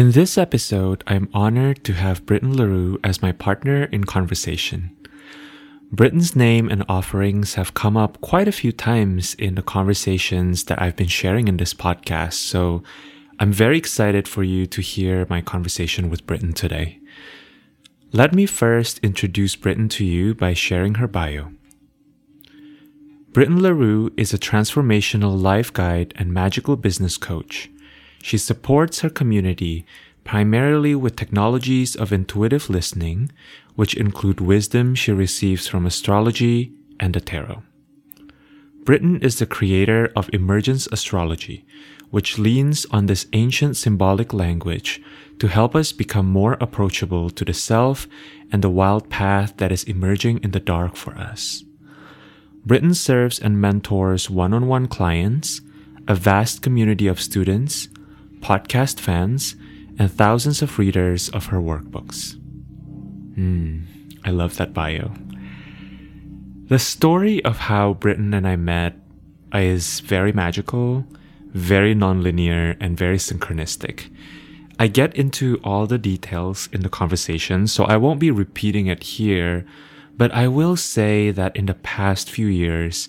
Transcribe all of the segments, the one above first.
In this episode, I'm honored to have Britten LaRue as my partner in conversation. Britten's name and offerings have come up quite a few times in the conversations that I've been sharing in this podcast, so I'm very excited for you to hear my conversation with Britten today. Let me first introduce Britten to you by sharing her bio. Britten LaRue is a transformational life guide and magical business coach. She supports her community primarily with technologies of intuitive listening, which include wisdom she receives from astrology and the tarot. Britten is the creator of Emergence Astrology, which leans on this ancient symbolic language to help us become more approachable to the self and the wild path that is emerging in the dark for us. Britten serves and mentors one on one clients, a vast community of students, podcast fans, and thousands of readers of her workbooks. Hmm, I love that bio. The story of how Britten and I met is very magical, very nonlinear, and very synchronistic. I get into all the details in the conversation, so I won't be repeating it here, but I will say that in the past few years,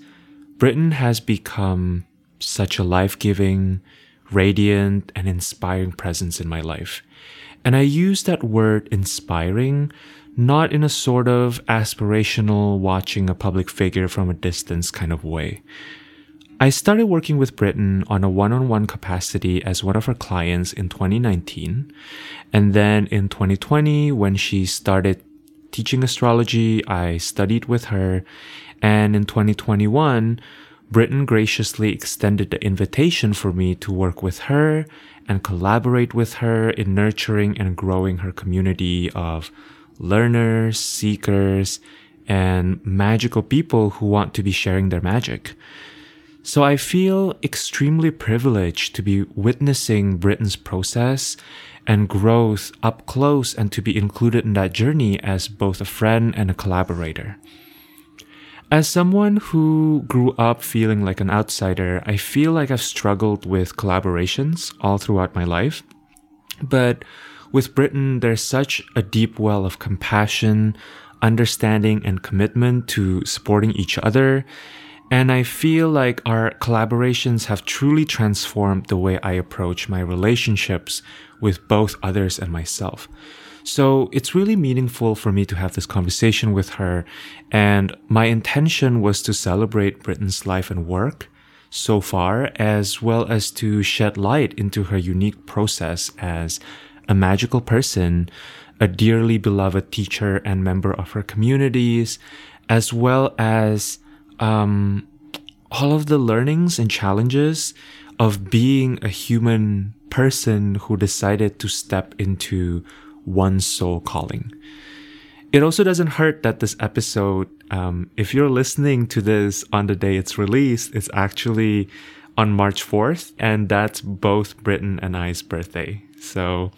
Britten has become such a life giving, radiant, and inspiring presence in my life. And I use that word inspiring not in a sort of aspirational watching a public figure from a distance kind of way. I started working with Britten on a one on one capacity as one of her clients in 2019. And then in 2020, when she started teaching astrology, I studied with her. And in 2021, Britten graciously extended the invitation for me to work with her and collaborate with her in nurturing and growing her community of learners, seekers, and magical people who want to be sharing their magic. So I feel extremely privileged to be witnessing Britten's process and growth up close and to be included in that journey as both a friend and a collaborator. As someone who grew up feeling like an outsider, I feel like I've struggled with collaborations all throughout my life. But with Britten, there's such a deep well of compassion, understanding, and commitment to supporting each other. And I feel like our collaborations have truly transformed the way I approach my relationships with both others and myself. So it's really meaningful for me to have this conversation with her. And my intention was to celebrate Britten's life and work so far, as well as to shed light into her unique process as a magical person, a dearly beloved teacher and member of her communities, as well as um, all of the learnings and challenges of being a human person who decided to step into one soul calling. It also doesn't hurt that this episode, um, if you're listening to this on the day it's released, it's actually on March 4th, and that's both Britten and I's birthday. So,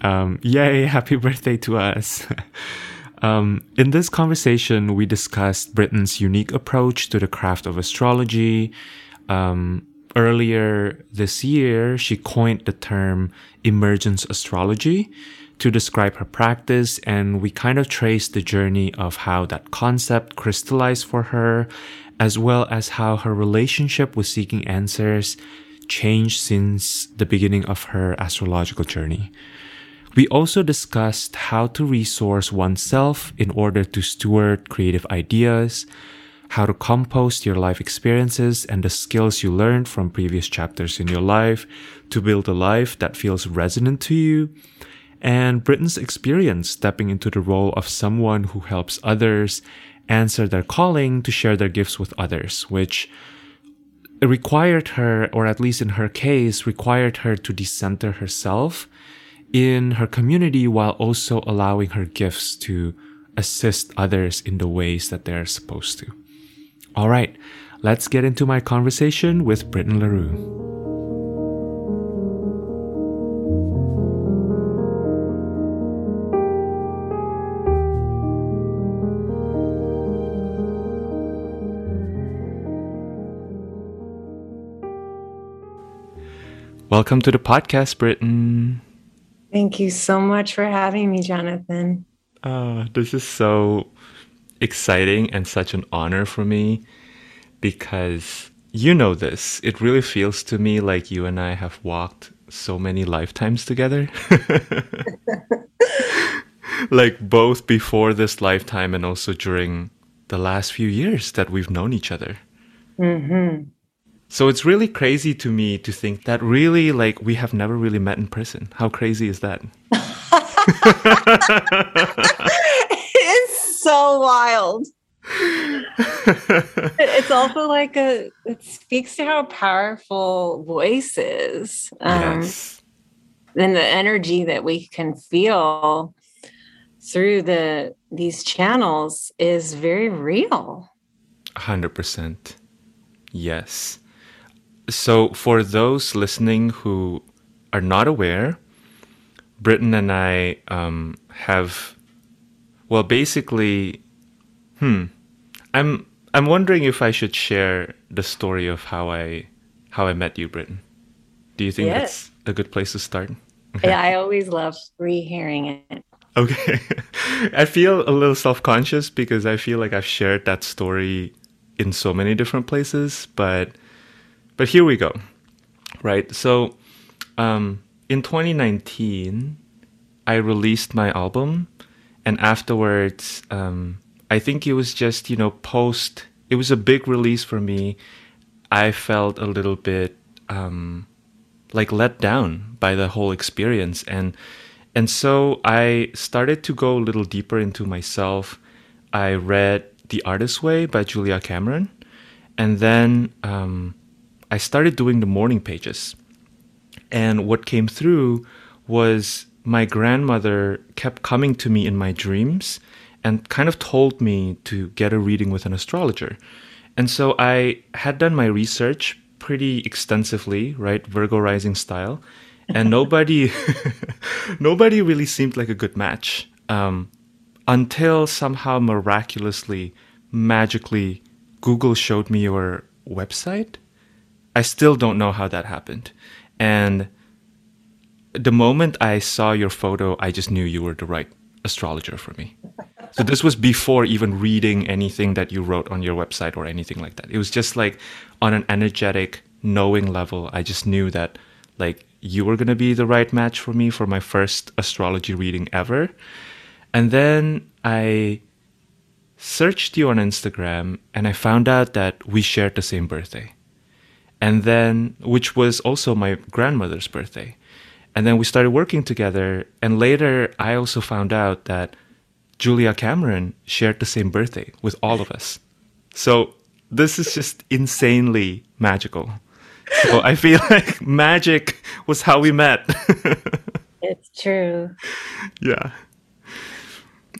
um, yay, happy birthday to us. um, in this conversation, we discussed Britten's unique approach to the craft of astrology. Um, earlier this year, she coined the term emergence astrology, to describe her practice, and we kind of trace the journey of how that concept crystallized for her, as well as how her relationship with seeking answers changed since the beginning of her astrological journey. We also discussed how to resource oneself in order to steward creative ideas, how to compost your life experiences and the skills you learned from previous chapters in your life to build a life that feels resonant to you, and Britten's experience stepping into the role of someone who helps others answer their calling to share their gifts with others, which required her, or at least in her case, required her to decenter herself in her community while also allowing her gifts to assist others in the ways that they're supposed to. All right, let's get into my conversation with Britten LaRue. Welcome to the podcast, Britten. Thank you so much for having me, Jonathan. Uh, this is so exciting and such an honor for me because you know this. It really feels to me like you and I have walked so many lifetimes together. like both before this lifetime and also during the last few years that we've known each other. Mm-hmm. So it's really crazy to me to think that really like we have never really met in person. How crazy is that? it's so wild. it's also like a it speaks to how powerful voice is. Um, yes. and the energy that we can feel through the these channels is very real. 100%. Yes. So, for those listening who are not aware, Britten and I um, have, well, basically, hmm, I'm I'm wondering if I should share the story of how I how I met you, Britten. Do you think yes. that's a good place to start? Okay. Yeah, I always love rehearing it. Okay. I feel a little self conscious because I feel like I've shared that story in so many different places, but but here we go. Right. So um, in 2019, I released my album, and afterwards, um, I think it was just you know post. It was a big release for me. I felt a little bit um, like let down by the whole experience, and and so I started to go a little deeper into myself. I read The Artist's Way by Julia Cameron, and then um, I started doing the morning pages. And what came through was my grandmother kept coming to me in my dreams and kind of told me to get a reading with an astrologer. And so I had done my research pretty extensively, right? Virgo rising style and nobody nobody really seemed like a good match um, until somehow miraculously magically google showed me your website i still don't know how that happened and the moment i saw your photo i just knew you were the right astrologer for me so this was before even reading anything that you wrote on your website or anything like that it was just like on an energetic knowing level i just knew that like you were going to be the right match for me for my first astrology reading ever. And then I searched you on Instagram and I found out that we shared the same birthday. And then, which was also my grandmother's birthday. And then we started working together. And later, I also found out that Julia Cameron shared the same birthday with all of us. So this is just insanely magical. So I feel like magic was how we met. it's true. Yeah.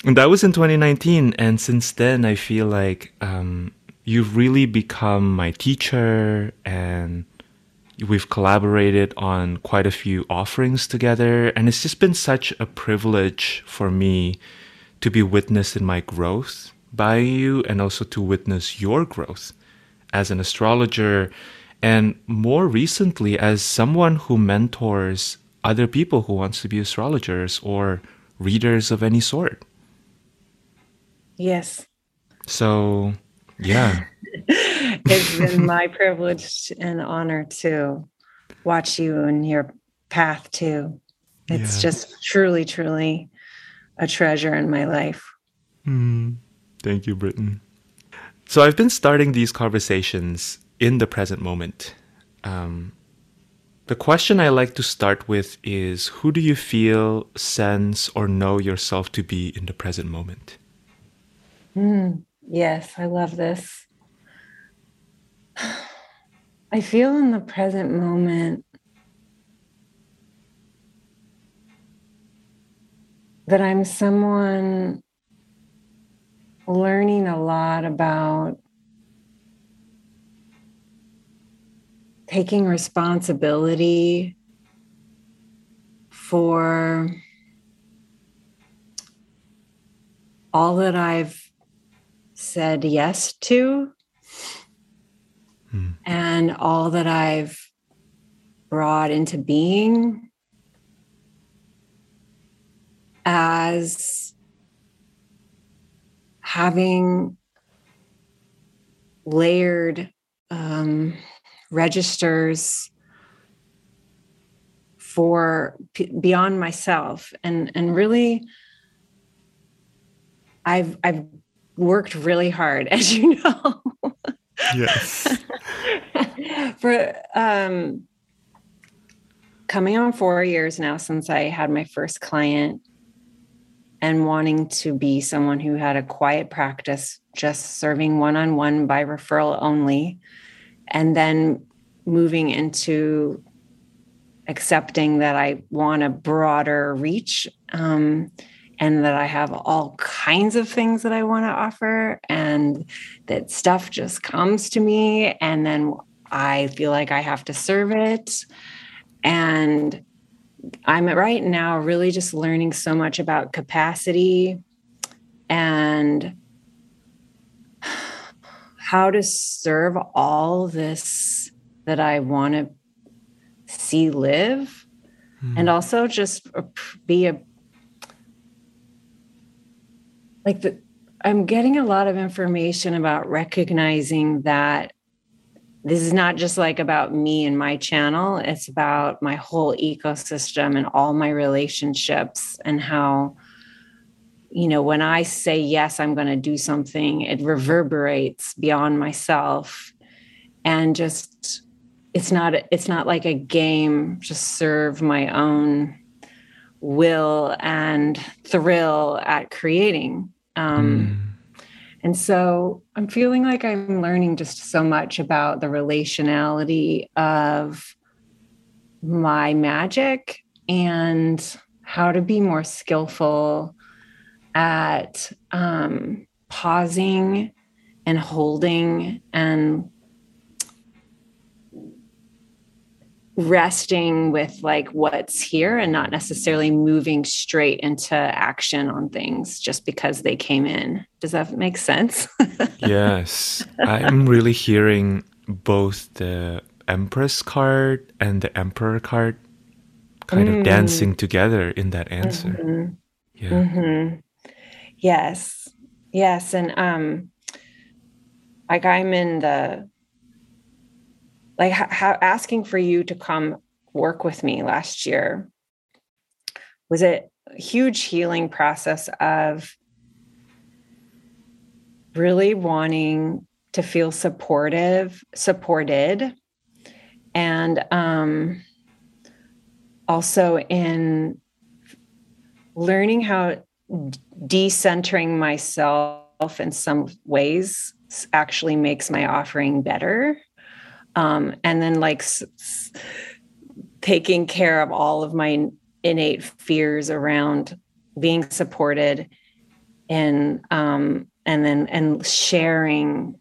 And that was in 2019. And since then, I feel like um, you've really become my teacher and we've collaborated on quite a few offerings together. And it's just been such a privilege for me to be witness in my growth by you and also to witness your growth as an astrologer and more recently as someone who mentors other people who wants to be astrologers or readers of any sort. Yes. So, yeah. it's been my privilege and honor to watch you in your path too. It's yeah. just truly, truly a treasure in my life. Mm, thank you, Britten. So I've been starting these conversations in the present moment. Um, the question I like to start with is Who do you feel, sense, or know yourself to be in the present moment? Mm, yes, I love this. I feel in the present moment that I'm someone learning a lot about taking responsibility for all that I've said yes to hmm. and all that I've brought into being as having layered um, registers for p- beyond myself and and really i've i've worked really hard as you know. Yes. For um coming on 4 years now since i had my first client and wanting to be someone who had a quiet practice just serving one-on-one by referral only and then moving into accepting that I want a broader reach um, and that I have all kinds of things that I want to offer and that stuff just comes to me and then I feel like I have to serve it. And I'm right now really just learning so much about capacity and how to serve all this that I want to see live mm. and also just be a like the i'm getting a lot of information about recognizing that this is not just like about me and my channel. It's about my whole ecosystem and all my relationships and how you know when i say yes i'm going to do something it reverberates beyond myself. And just it's not it's not like a game just serve my own will and thrill at creating um, mm. and so i'm feeling like i'm learning just so much about the relationality of my magic and how to be more skillful at um, pausing and holding and resting with like what's here and not necessarily moving straight into action on things just because they came in. Does that make sense? yes. I'm really hearing both the Empress card and the Emperor card kind mm. of dancing together in that answer. Mm-hmm. Yeah. Mm-hmm. Yes. Yes. And um like I'm in the like how asking for you to come work with me last year was a huge healing process of really wanting to feel supportive supported. And um, also in learning how decentering myself in some ways actually makes my offering better um, and then like s- s- taking care of all of my innate fears around being supported and um, and then and sharing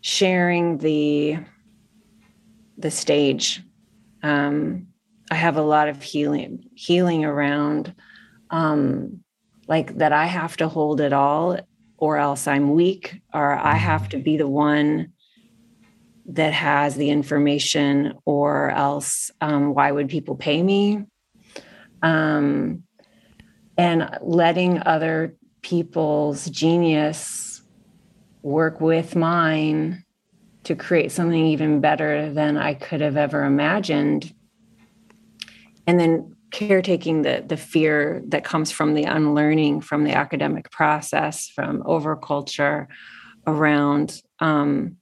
sharing the the stage. Um, i have a lot of healing healing around um, like that i have to hold it all or else i'm weak or i have to be the one that has the information, or else um, why would people pay me? Um, and letting other people's genius work with mine to create something even better than I could have ever imagined. And then caretaking the the fear that comes from the unlearning from the academic process, from overculture around um,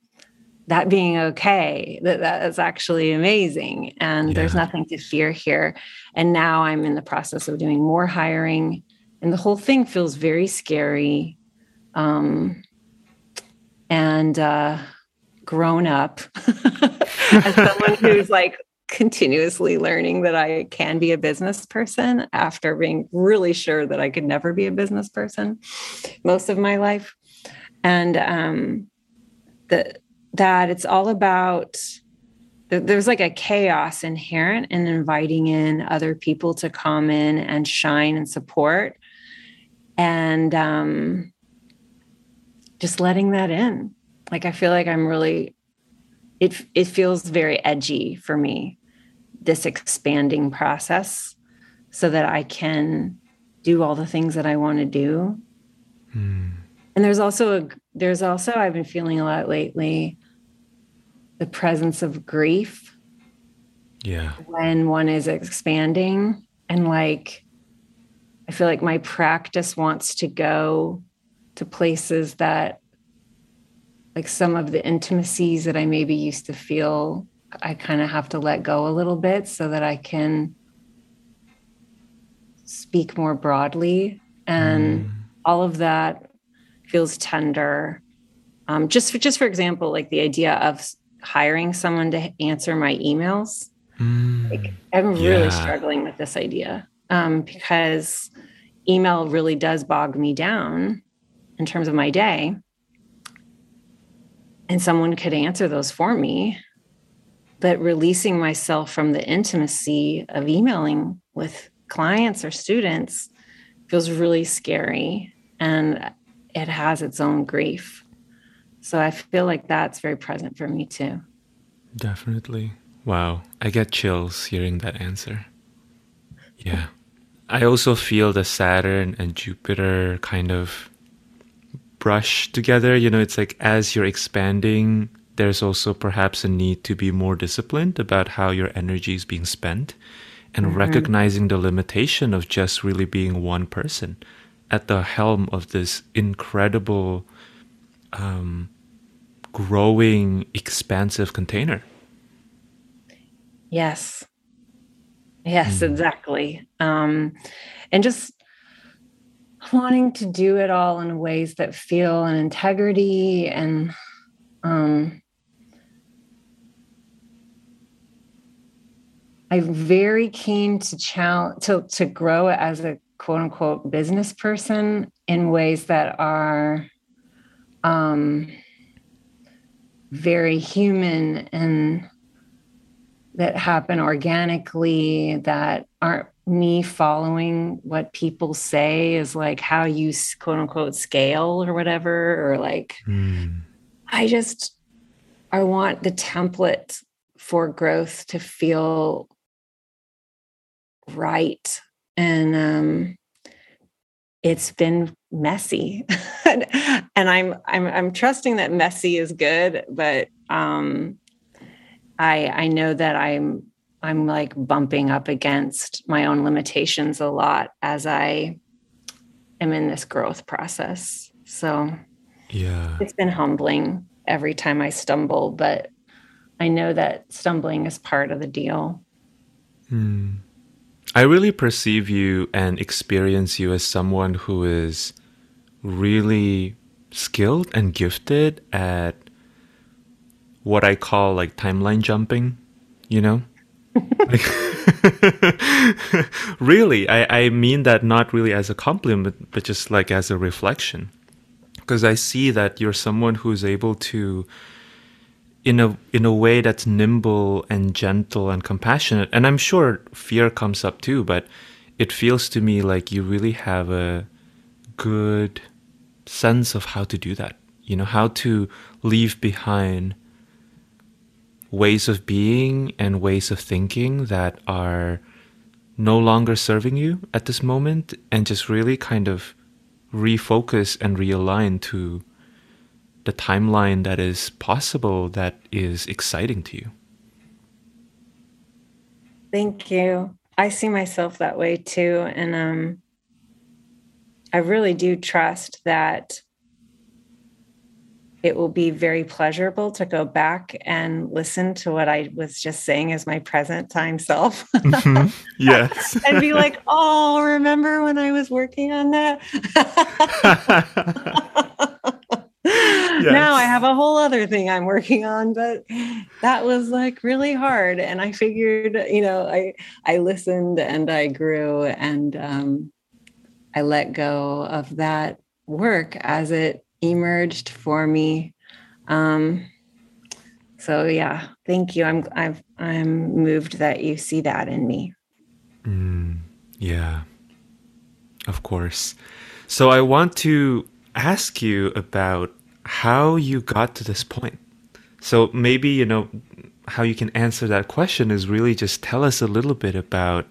that being okay that that is actually amazing. And yeah. there's nothing to fear here. And now i'm in the process of doing more hiring. And the whole thing feels very scary. Um, and uh, grown up. As someone who's like continuously learning that i can be a business person after being really sure that i could never be a business person most of my life. And um, the that it's all about there's like a chaos inherent in inviting in other people to come in and shine and support and um, just letting that in like i feel like i'm really it it feels very edgy for me this expanding process so that i can do all the things that I want to do. Mm. And there's also a there's also I've been feeling a lot lately the presence of grief. Yeah. When one is expanding and like I feel like my practice wants to go to places that like some of the intimacies that I maybe used to feel I kind of have to let go a little bit so that I can speak more broadly. And mm. all of that feels tender. Um, just for, just for example, like the idea of hiring someone to answer my emails. Mm. Like, I'm yeah. really struggling with this idea um, because email really does bog me down in terms of my day. And someone could answer those for me but releasing myself from the intimacy of emailing with clients or students feels really scary and it has its own grief. So I feel like that's very present for me too. Definitely. Wow. I get chills hearing that answer. Yeah. I also feel the Saturn and Jupiter kind of brush together. You know, it's like as you're expanding there's also perhaps a need to be more disciplined about how your energy is being spent and mm-hmm. recognizing the limitation of just really being one person at the helm of this incredible um, growing expansive container. Yes. Yes mm. exactly. Um, and just wanting to do it all in ways that feel an integrity and um, I'm very keen to challenge to, to grow as a quote unquote business person in ways that are um, very human and that happen organically that aren't me following what people say is like how you quote unquote scale or whatever or like mm. i just i want the template for growth to feel right and um, it's been messy. And I'm, I'm i'm trusting that messy is good but um, i i know that i'm i'm like bumping up against my own limitations a lot as i am in this growth process. So yeah. it's been humbling every time i stumble but i know that stumbling is part of the deal. Hmm. I really perceive you and experience you as someone who is really skilled and gifted at what I call like timeline jumping, you know? like, really, I, I mean that not really as a compliment, but just like as a reflection. Because I see that you're someone who's able to in a in a way that's nimble and gentle and compassionate. And I'm sure fear comes up too, but it feels to me like you really have a good sense of how to do that. You know, how to leave behind ways of being and ways of thinking that are no longer serving you at this moment and just really kind of refocus and realign to the timeline that is possible that is exciting to you. Thank you. I see myself that way too. And um, I really do trust that it will be very pleasurable to go back and listen to what I was just saying as my present time self. mm-hmm. Yes. and be like, oh, remember when I was working on that? yes. now I have a whole other thing I'm working on, but that was like really hard. And I figured, you know, I I listened and I grew and um, I let go of that work as it emerged for me. Um, so yeah, thank you. I'm I've I'm moved that you see that in me. Mm, yeah, of course. So I want to ask you about how you got to this point. So maybe, you know, how you can answer that question is really just tell us a little bit about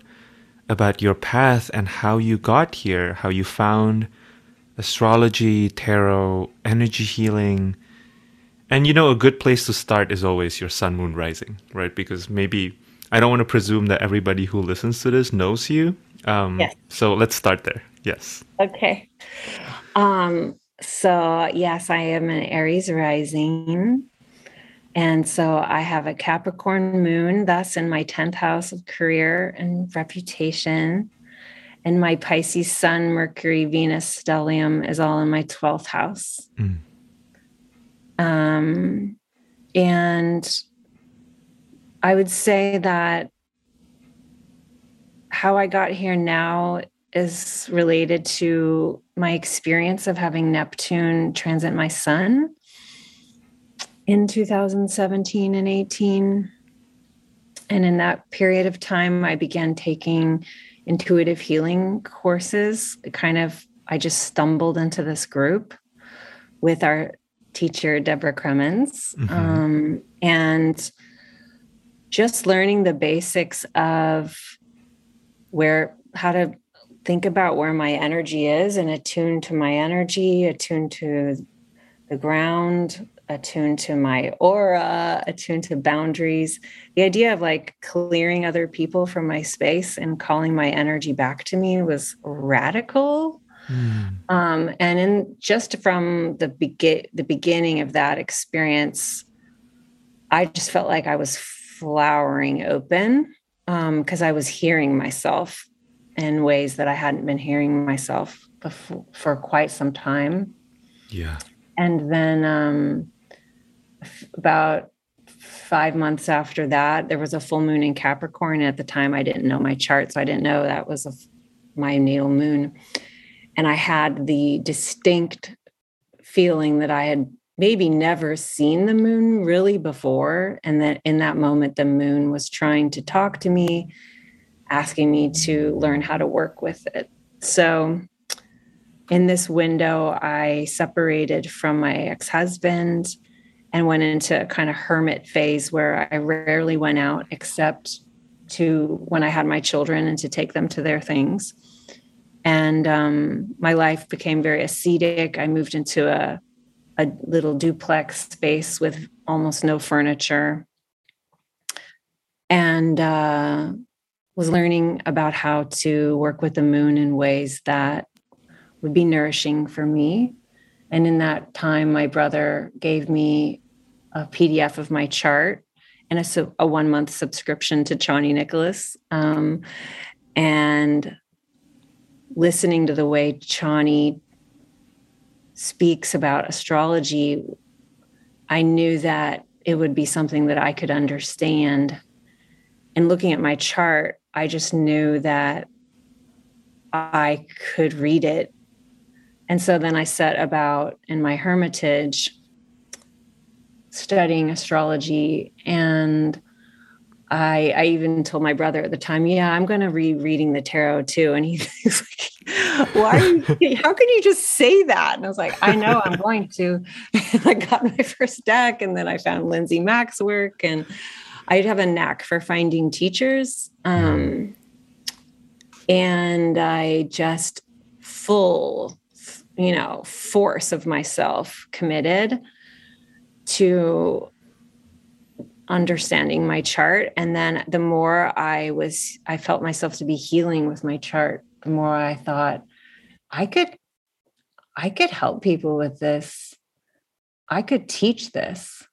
about your path and how you got here, how you found astrology, tarot, energy healing. And you know, a good place to start is always your sun, moon, rising, right? Because maybe I don't want to presume that everybody who listens to this knows you. Um, yes. So let's start there. Yes. Okay. Um, so, yes, I am an Aries rising. And so I have a Capricorn moon, thus in my 10th house of career and reputation. And my Pisces Sun, Mercury, Venus, stellium is all in my 12th house. Mm. Um, and I would say that how I got here now is related to my experience of having Neptune transit my sun in 2017 and 18. And in that period of time, I began taking intuitive healing courses. Kind of, I just stumbled into this group with our teacher, Deborah Cremens. Mm-hmm. Um, and just learning the basics of where, how to think about where my energy is and attune to my energy, attune to the ground, attuned to my aura, attuned to boundaries. The idea of like clearing other people from my space and calling my energy back to me was radical. Mm. Um, and in just from the begin the beginning of that experience, I just felt like I was flowering open because um, I was hearing myself in ways that I hadn't been hearing myself before, for quite some time. Yeah. And then um, about five months after that, there was a full moon in Capricorn. At the time, I didn't know my chart, so I didn't know that was a, my natal moon. And I had the distinct feeling that I had maybe never seen the moon really before. And that in that moment, the moon was trying to talk to me, asking me to learn how to work with it. So, in this window, I separated from my ex husband and went into a kind of hermit phase where I rarely went out except to when I had my children and to take them to their things. And um, my life became very ascetic. I moved into a, a little duplex space with almost no furniture and uh, was learning about how to work with the moon in ways that would be nourishing for me. And in that time, my brother gave me a PDF of my chart and a, a one month subscription to Chani Nicholas. Um, and listening to the way Chani speaks about astrology, I knew that it would be something that I could understand. And looking at my chart, I just knew that I could read it. And so then I set about in my hermitage studying astrology and I, I even told my brother at the time, yeah, I'm going to be reading the tarot too. And he's like, why are you, how can you just say that? And I was like, I know I'm going to. And I got my first deck and then I found Lindsay Mack's work and I have a knack for finding teachers. Um, and I just full, you know, force of myself committed to understanding my chart and then the more i was i felt myself to be healing with my chart the more i thought i could i could help people with this i could teach this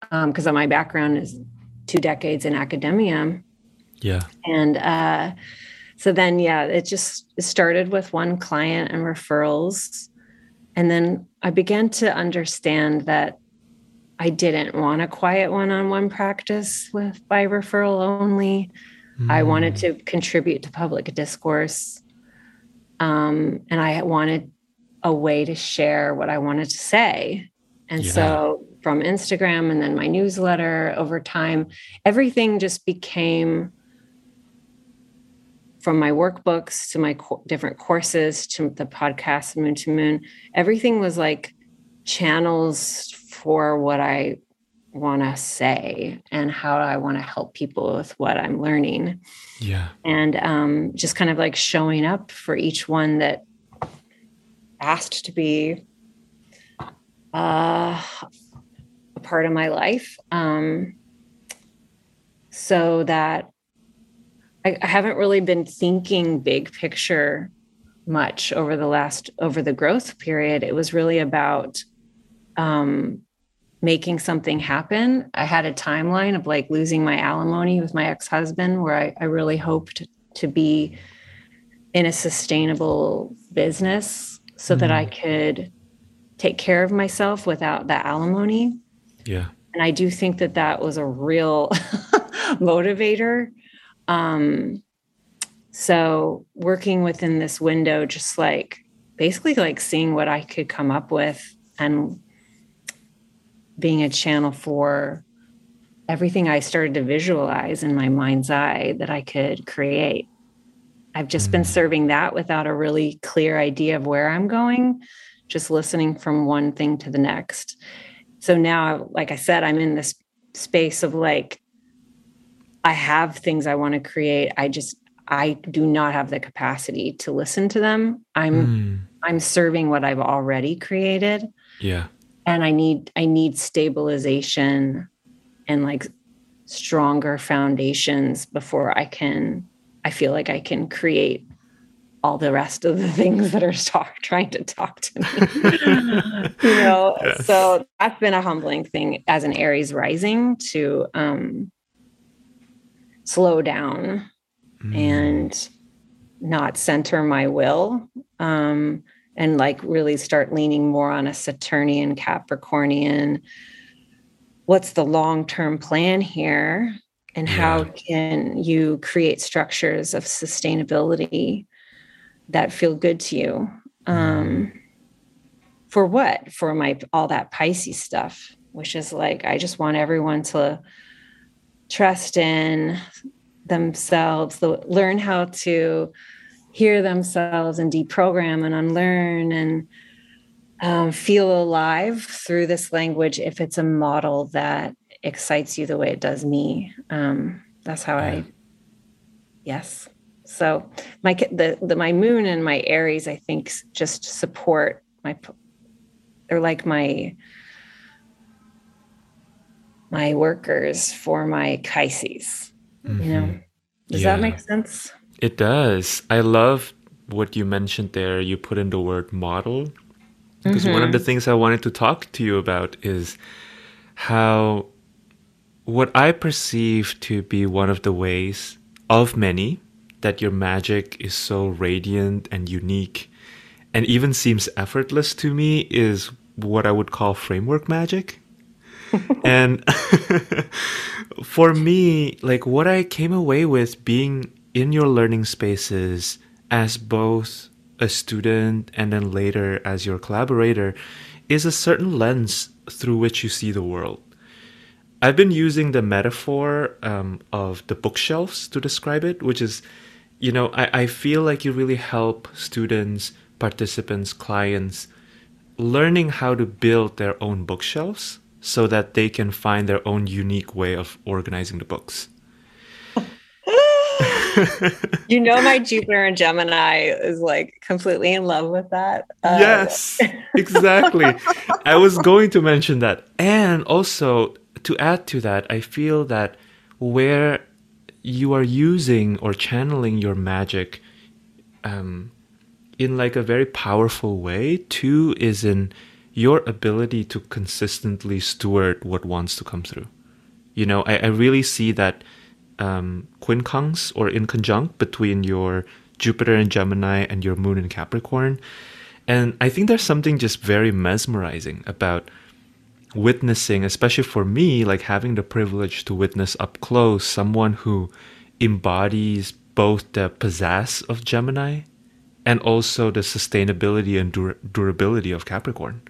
because um, my background is two decades in academia yeah and uh so then yeah it just started with one client and referrals and then i began to understand that I didn't want a quiet one-on-one practice with by referral only. Mm. I wanted to contribute to public discourse. Um, and I wanted a way to share what I wanted to say. And yeah. so from Instagram and then my newsletter over time, everything just became from my workbooks to my co- different courses to the podcast moon to moon everything was like channels for what I want to say and how I want to help people with what I'm learning. Yeah. And um, just kind of like showing up for each one that asked to be uh, a part of my life. Um, so that I, I haven't really been thinking big picture much over the last over the growth period. It was really about um, making something happen. I had a timeline of like losing my alimony with my ex husband, where I, I really hoped to be in a sustainable business so mm. that I could take care of myself without the alimony. Yeah. And I do think that that was a real motivator. Um, so working within this window, just like basically like seeing what I could come up with and being a channel for everything I started to visualize in my mind's eye that I could create. I've just mm. been serving that without a really clear idea of where I'm going, just listening from one thing to the next. So now, like I said, I'm in this space of like, I have things I want to create. I just, I do not have the capacity to listen to them. I'm, mm. I'm serving what I've already created. Yeah and i need i need stabilization and like stronger foundations before i can i feel like i can create all the rest of the things that are talk, trying to talk to me you know yes. so that's been a humbling thing as an aries rising to um slow down mm. and not center my will um and like really start leaning more on a Saturnian Capricornian. What's the long term plan here? And yeah. how can you create structures of sustainability that feel good to you? Um, mm. for what? For my all that Pisces stuff, which is like, I just want everyone to trust in themselves, learn how to hear themselves and deprogram and unlearn and um, feel alive through this language if it's a model that excites you the way it does me. Um, that's how I, yes. So my the, the my moon and my Aries, I think, just support my. They're like my my workers for my Pisces. Mm-hmm. You know, mm-hmm. does yeah. that make sense? It does. I love what you mentioned there. You put in the word model. Because mm-hmm. one of the mm-hmm. things I wanted to talk to you about is how what I perceive to be one of the ways of many that your magic is so radiant and unique and even seems effortless to me is what I would call framework magic. and for me, like what I came away with being in your learning spaces as both a student and then later as your collaborator is a certain lens through which you see the world. I've been using the metaphor um, of the bookshelves to describe it, which is, you know, I, I feel like you really help students, participants, clients learning how to build their own bookshelves so that they can find their own unique way of organizing the books. you know, my Jupiter and Gemini is like completely in love with that. Uh, yes, exactly. I was going to mention that. And also, to add to that, I feel that where you are using or channeling your magic um, in like a very powerful way, too, is in your ability to consistently steward what wants to come through. You know, I, I really see that um, quincunx or in conjunct between your Jupiter and Gemini and your Moon in Capricorn. And I think there's something just very mesmerizing about witnessing, especially for me, like having the privilege to witness up close someone who embodies both the pizzazz of Gemini and also the sustainability and dur- durability of Capricorn.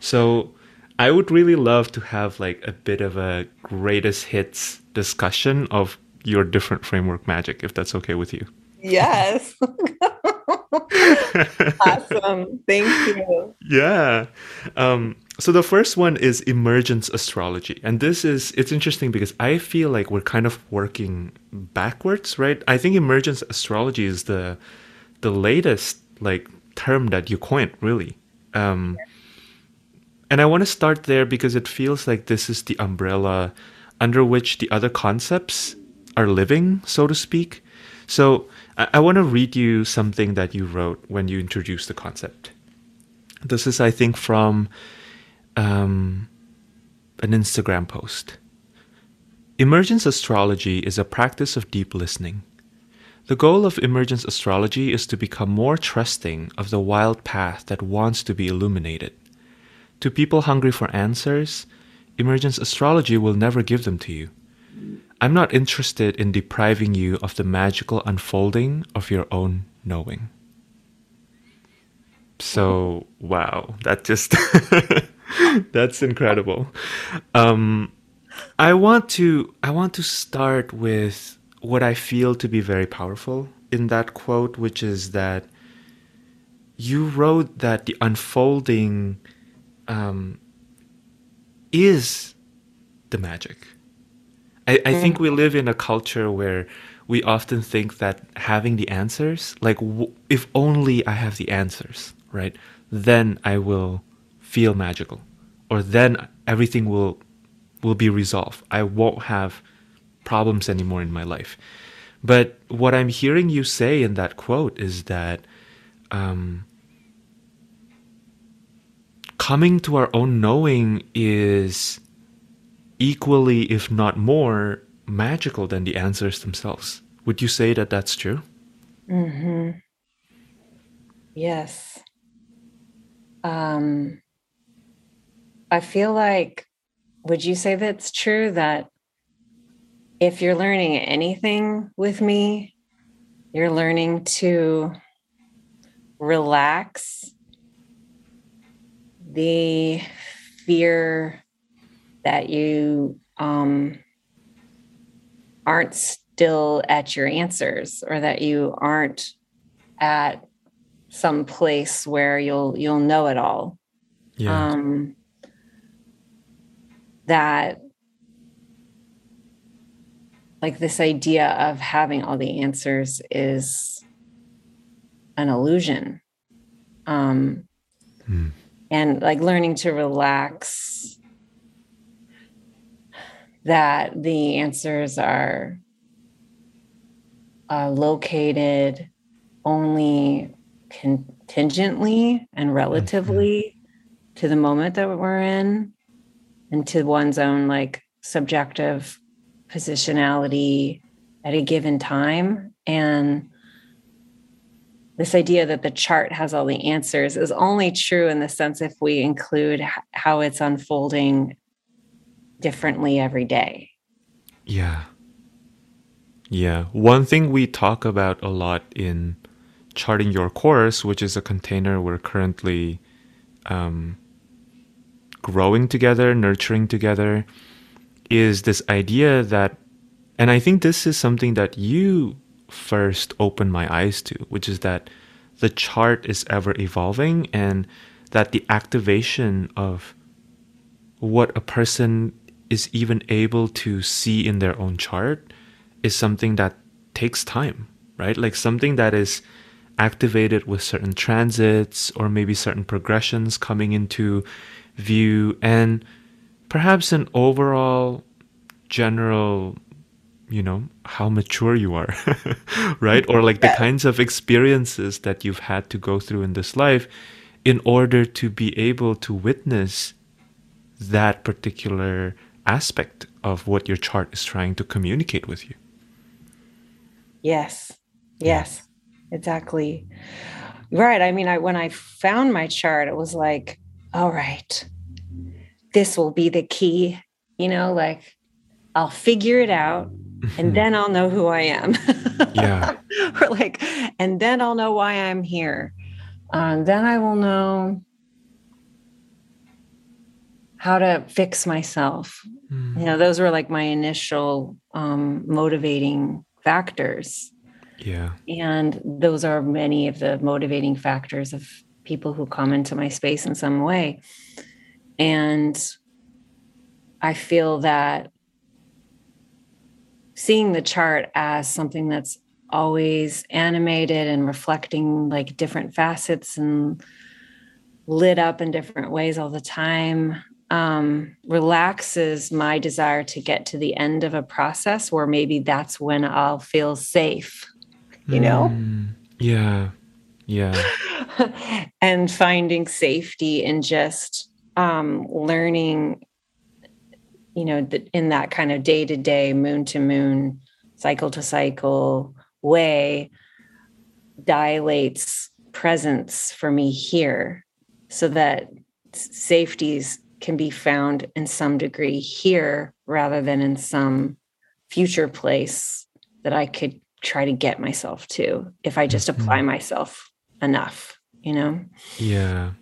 So I would really love to have like a bit of a greatest hits discussion of your different framework magic, if that's okay with you. Yes. awesome. Thank you. Yeah. Um, so the first one is emergence astrology. And this is it's interesting because I feel like we're kind of working backwards, right? I think emergence astrology is the the latest like term that you coined, really. Um, and I want to start there because it feels like this is the umbrella under which the other concepts are living, so to speak. So I, I want to read you something that you wrote when you introduced the concept. This is, I think, from um, an Instagram post. Emergence astrology is a practice of deep listening. The goal of emergence astrology is to become more trusting of the wild path that wants to be illuminated. To people hungry for answers, emergence astrology will never give them to you. I'm not interested in depriving you of the magical unfolding of your own knowing. So, wow, that just that's incredible. Um, I want to I want to start with what I feel to be very powerful in that quote, which is that you wrote that the unfolding um, is the magic. I, I think we live in a culture where we often think that having the answers, like w- if only I have the answers, right, then I will feel magical, or then everything will will be resolved. I won't have problems anymore in my life. But what I'm hearing you say in that quote is that um, coming to our own knowing is equally, if not more, magical than the answers themselves. Would you say that that's true? Mm-hmm. Yes. Um, I feel like, would you say that's true that if you're learning anything with me, you're learning to relax the fear that you um, aren't still at your answers or that you aren't at some place where you'll you'll know it all yeah. um, that like this idea of having all the answers is an illusion um, hmm. and like learning to relax that the answers are uh, located only contingently and relatively mm-hmm. to the moment that we're in and to one's own like subjective positionality at a given time and this idea that the chart has all the answers is only true in the sense if we include how it's unfolding differently every day. Yeah. Yeah. One thing we talk about a lot in charting your course, which is a container we're currently um, growing together, nurturing together, is this idea that, and I think this is something that you first opened my eyes to, which is that the chart is ever evolving and that the activation of what a person is even able to see in their own chart is something that takes time, right? Like something that is activated with certain transits or maybe certain progressions coming into view and perhaps an overall general you know how mature you are right or like the kinds of experiences that you've had to go through in this life in order to be able to witness that particular aspect of what your chart is trying to communicate with you. Yes. Yes. Exactly. Right. I mean, I when I found my chart, it was like, all right, this will be the key, you know, like I'll figure it out and then I'll know who I am. yeah. or like, and then I'll know why I'm here. Um, then I will know how to fix myself. Mm. You know, those were like my initial um, motivating factors. Yeah. And those are many of the motivating factors of people who come into my space in some way. And I feel that seeing the chart as something that's always animated and reflecting like different facets and lit up in different ways all the time um, relaxes my desire to get to the end of a process where maybe that's when I'll feel safe, you know? Mm, yeah. Yeah. and finding safety in just um, learning, you know, th- in that kind of day to day, moon to moon, cycle to cycle way dilates presence for me here so that safeties can be found in some degree here rather than in some future place that I could try to get myself to if I just mm-hmm. apply myself enough, you know? Yeah.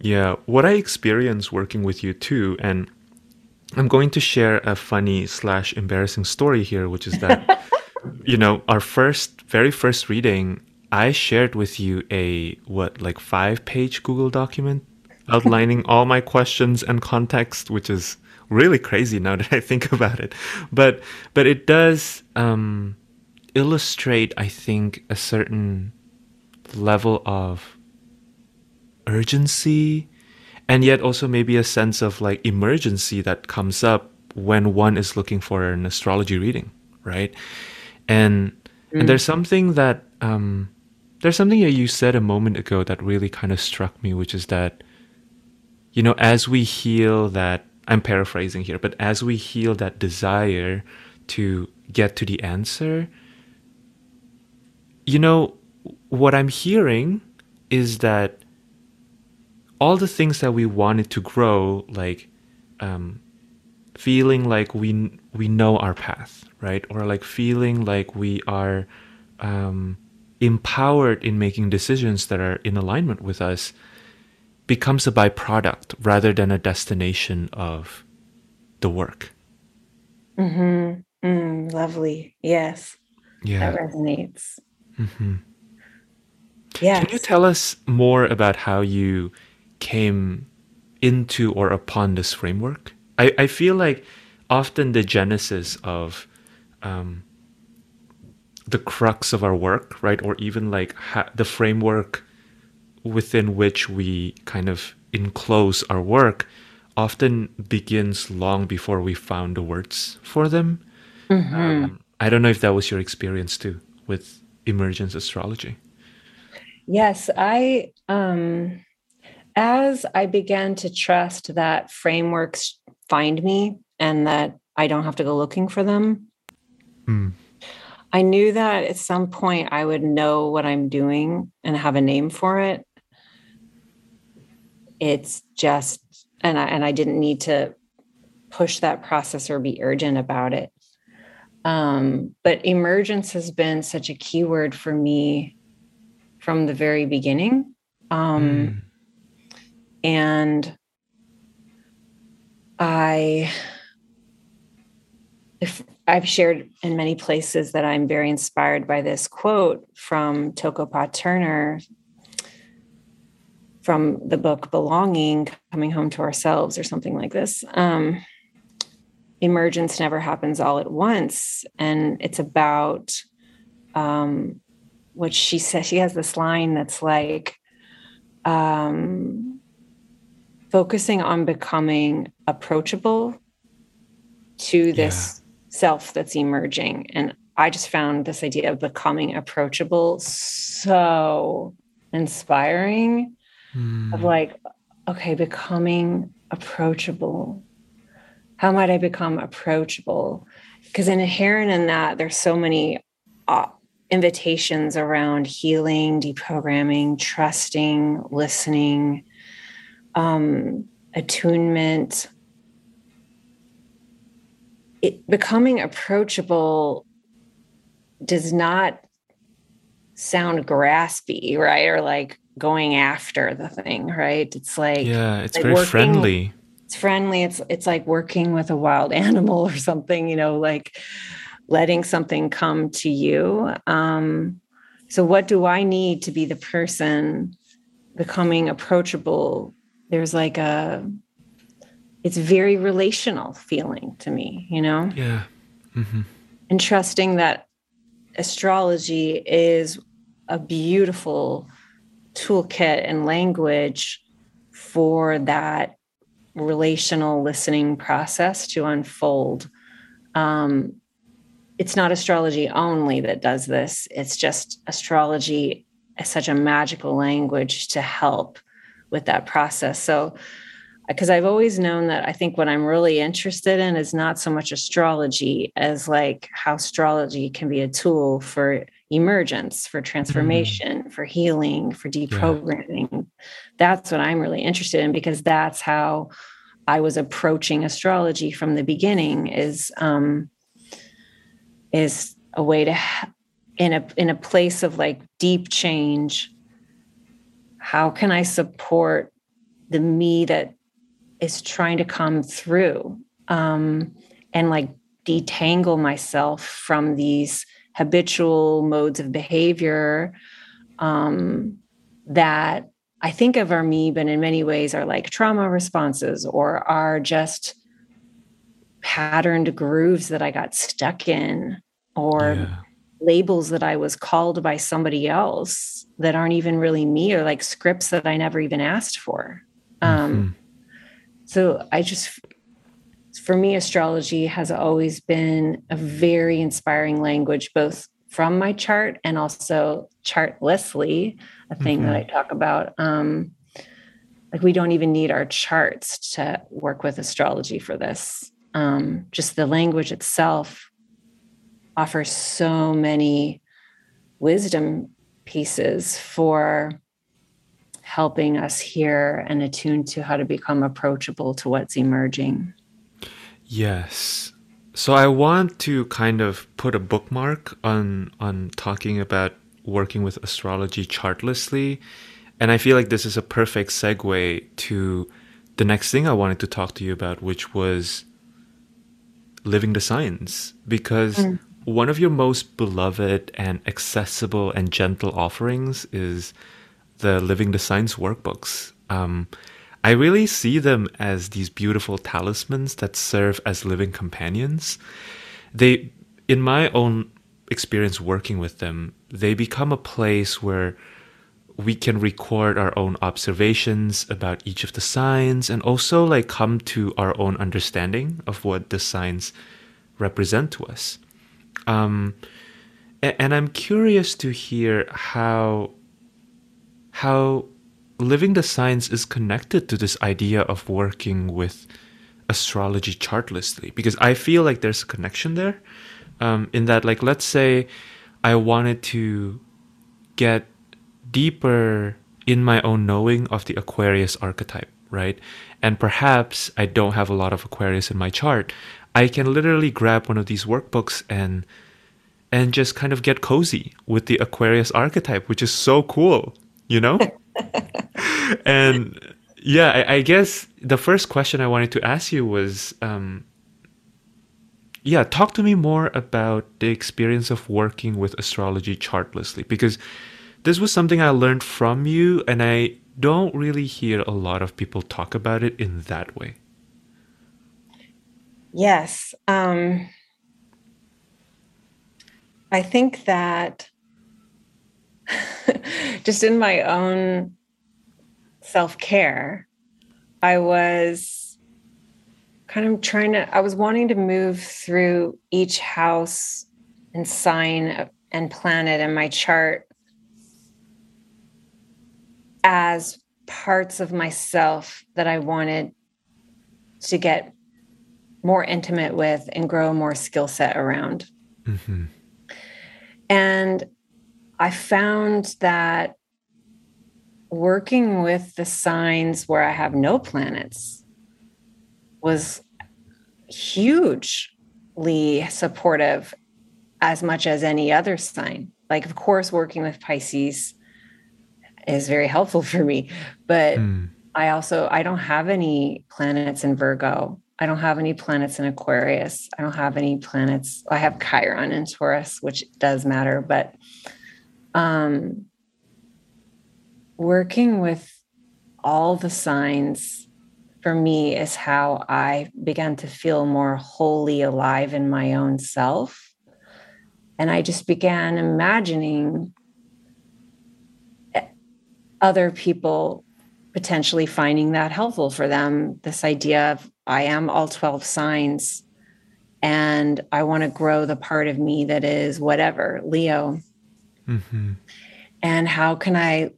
Yeah. What I experienced working with you too, and I'm going to share a funny slash embarrassing story here, which is that, you know, our first, very first reading, I shared with you a, what, like five page Google document outlining all my questions and context, which is really crazy now that I think about it. But but it does um, illustrate, I think, a certain level of urgency and yet also maybe a sense of like emergency that comes up when one is looking for an astrology reading right and mm. and there's something that um there's something that you said a moment ago that really kind of struck me which is that you know, as we heal that, I'm paraphrasing here, but as we heal that desire to get to the answer, you know, what I'm hearing is that all the things that we wanted to grow, like um, feeling like we we know our path, right, or like feeling like we are um, empowered in making decisions that are in alignment with us, becomes a byproduct rather than a destination of the work. Mm-hmm. Mm, lovely. Yes. Yeah. That resonates. Mm-hmm. Yeah. Can you tell us more about how you came into or upon this framework? I, I feel like often the genesis of um, the crux of our work, right, or even like ha- the framework within which we kind of enclose our work often begins long before we found the words for them. Mm-hmm. Um, I don't know if that was your experience too with emergence astrology. Yes, I um as I began to trust that frameworks find me and that I don't have to go looking for them. Mm. I knew that at some point I would know what I'm doing and have a name for it it's just and I, and I didn't need to push that process or be urgent about it. Um, but emergence has been such a key word for me from the very beginning. Um, mm. And I, if I've shared in many places that I'm very inspired by this quote from Toko Turner from the book Belonging, Coming Home to Ourselves, or something like this. Um, emergence never happens all at once. And it's about um, what she says. She has this line that's like, um, focusing on becoming approachable to this yeah. self that's emerging. And I just found this idea of becoming approachable so inspiring mm. of hmm. like, okay, becoming approachable. How might I become approachable? Because inherent in that, there's so many uh, invitations around healing, deprogramming, trusting, listening, um, attunement. It, becoming approachable does not sound graspy, right? Or like going after the thing, right? It's like yeah, it's like very working, friendly. It's friendly. It's it's like working with a wild animal or something, you know, like letting something come to you. Um, so what do I need to be the person becoming approachable, there's like a it's very relational feeling to me, you know? Yeah. Mm-hmm. And trusting that astrology is a beautiful toolkit and language for that relational listening process to unfold. Um, it's not astrology only that does this, it's just astrology as such a magical language to help with that process. So, because I've always known that I think what I'm really interested in is not so much astrology as like how astrology can be a tool for emergence, for transformation, mm. for healing, for deprogramming. Yeah. That's what I'm really interested in because that's how I was approaching astrology from the beginning is um is a way to in a in a place of like deep change how can I support the me that is trying to come through um, and like detangle myself from these habitual modes of behavior um, that I think of our me, but in many ways are like trauma responses or are just patterned grooves that I got stuck in or yeah. labels that I was called by somebody else that aren't even really me or like scripts that I never even asked for. Um, mm-hmm. So I just, for me, astrology has always been a very inspiring language, both from my chart and also chartlessly, a thing mm-hmm. that I talk about. Um, like we don't even need our charts to work with astrology for this. Um, just the language itself offers so many wisdom pieces for helping us hear and attune to how to become approachable to what's emerging. Yes. So I want to kind of put a bookmark on on talking about working with astrology chartlessly. And I feel like this is a perfect segue to the next thing I wanted to talk to you about, which was living the signs. Because mm. one of your most beloved and accessible and gentle offerings is the Living the Signs workbooks. Um, I really see them as these beautiful talismans that serve as living companions. They, in my own experience working with them, they become a place where we can record our own observations about each of the signs and also like come to our own understanding of what the signs represent to us. Um, and, I'm curious to hear how how living the signs is connected to this idea of working with astrology chartlessly because i feel like there's a connection there um, in that like let's say i wanted to get deeper in my own knowing of the aquarius archetype right and perhaps i don't have a lot of aquarius in my chart i can literally grab one of these workbooks and and just kind of get cozy with the aquarius archetype which is so cool you know? and yeah, I, I, guess the first question I wanted to ask you was um, yeah, talk to me more about the experience of working with astrology chartlessly because this was something I learned from you, and I don't really hear a lot of people talk about it in that way. Yes. Um, I think that just in my own self care, I was kind of trying to, I was wanting to move through each house and sign and planet in my chart as parts of myself that I wanted to get more intimate with and grow more skill set around. Mm-hmm. And I found that working with the signs where I have no planets was hugely supportive as much as any other sign. Like, of course, working with Pisces is very helpful for me, but mm. I also I don't have any planets in Virgo. I don't have any planets in Aquarius. I don't have any planets. I have Chiron in Taurus, which does matter, but um, working with all the signs for me is how I began to feel more wholly alive in my own self. And I just began imagining other people potentially finding that helpful for them. This idea of I am all 12 signs and I want to grow the part of me that is whatever, Leo. Mm-hmm. And how can I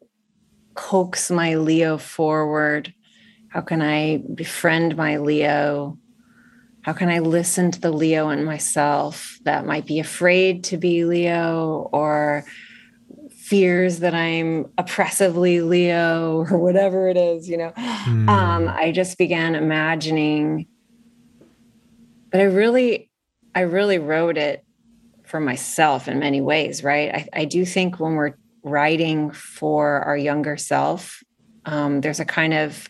coax my Leo forward? How can I befriend my Leo? How can I listen to the Leo in myself that might be afraid to be Leo or fears that I'm oppressively Leo or whatever it is, you know? Mm. Um, I just began imagining, but I really, I really wrote it for myself in many ways, right? I, I do think when we're writing for our younger self, um, there's a kind of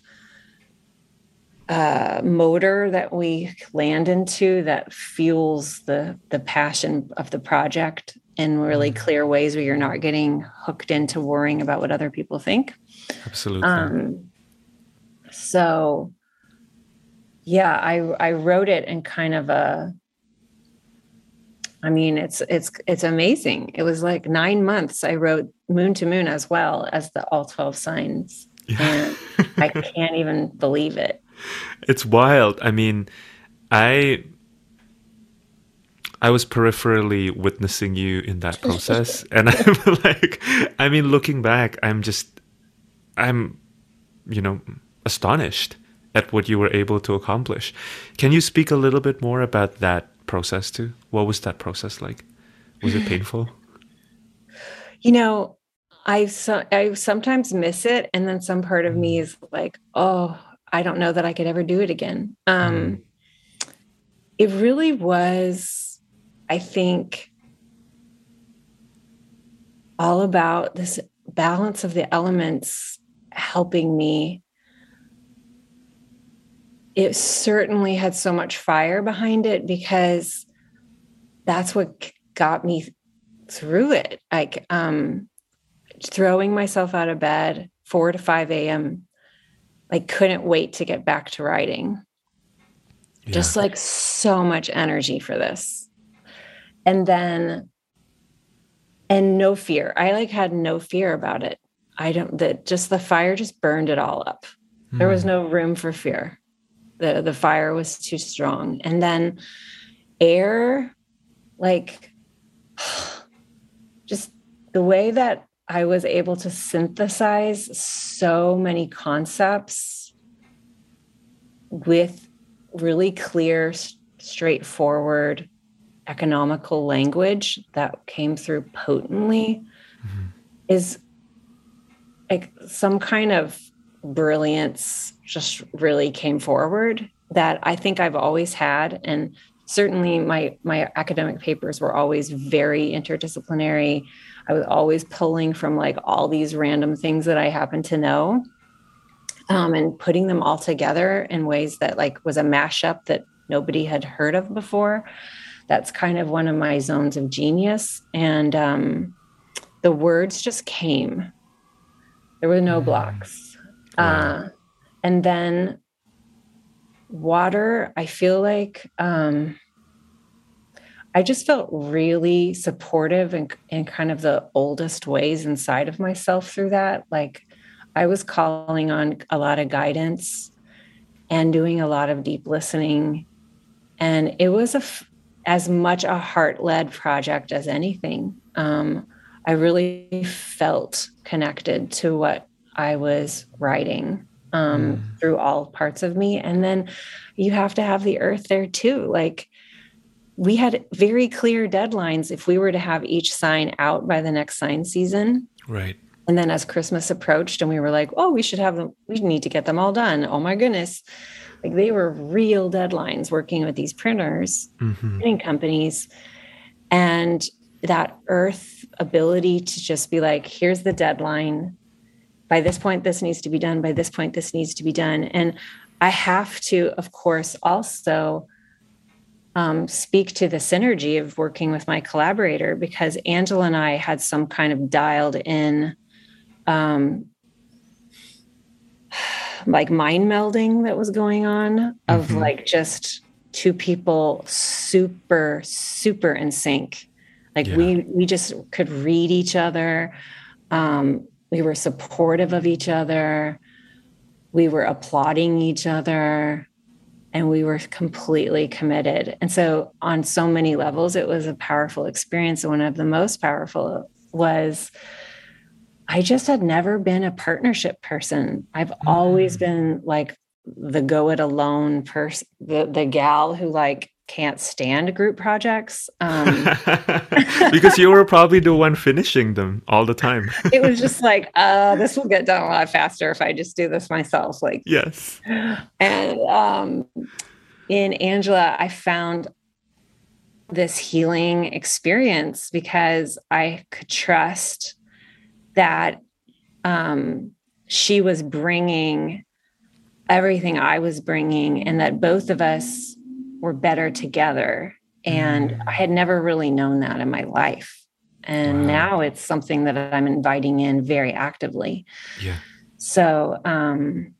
uh, motor that we land into that fuels the the passion of the project in really mm. clear ways where you're not getting hooked into worrying about what other people think. Absolutely. Um, so yeah, I I wrote it in kind of a I mean, it's it's it's amazing. It was like nine months. I wrote Moon to Moon as well as the all twelve signs, and I can't even believe it. It's wild. I mean, I I was peripherally witnessing you in that process, and I'm like, I mean, looking back, I'm just, I'm, you know, astonished at what you were able to accomplish. Can you speak a little bit more about that process to? What was that process like? Was it painful? You know, I so, I sometimes miss it, and then some part of me mm. is like, oh, I don't know that I could ever do it again. Um, mm. It really was, I think, all about this balance of the elements helping me it certainly had so much fire behind it because that's what got me through it. Like um, throwing myself out of bed 4 to 5 a.m. Like couldn't wait to get back to writing. Yeah. Just like so much energy for this. And then and no fear. I like had no fear about it. I don't that just the fire just burned it all up. Mm. There was hmm. no room for fear the the fire was too strong and then air like just the way that i was able to synthesize so many concepts with really clear straightforward economical language that came through potently mm-hmm. is like some kind of brilliance just really came forward that I think I've always had. And certainly my my academic papers were always very interdisciplinary. I was always pulling from like all these random things that I happen to know. Um, and putting them all together in ways that like was a mashup that nobody had heard of before. That's kind of one of my zones of genius. And um, the words just came. There were no mm. Blocks. Uh, and then water, I feel like um, I just felt really supportive and in, in kind of the oldest ways inside of myself through that. Like I was calling on a lot of guidance and doing a lot of deep listening. And it was a as much a heart led project as anything. Um, I really felt connected to what I was writing um, mm. through all parts of me. And then you have to have the earth there too. Like we had very clear deadlines if we were to have each sign out by the next sign season. Right. And then as Christmas approached and we were like, oh, we should have them, we need to get them all done. Oh my goodness. Like they were real deadlines working with these printers, mm-hmm. printing companies. And that earth ability to just be like, here's the deadline by this point this needs to be done by this point this needs to be done and i have to of course also um, speak to the synergy of working with my collaborator because angela and i had some kind of dialed in um, like mind melding that was going on of mm-hmm. like just two people super super in sync like yeah. we we just could read each other um, we were supportive of each other we were applauding each other and we were completely committed and so on so many levels it was a powerful experience one of the most powerful was i just had never been a partnership person i've mm-hmm. always mm. been like the go it alone person, the the gal who like can't stand group projects um, because you were probably the one finishing them all the time. It was just like uh this will get done a lot faster if i just do this myself like yes. And um in angela i found this healing experience because i could trust that um she was bringing everything I was bringing and that both of us were better together. And mm. I had never really known that in my life. And wow. now it's something that I'm inviting in very actively. Yeah. So, um,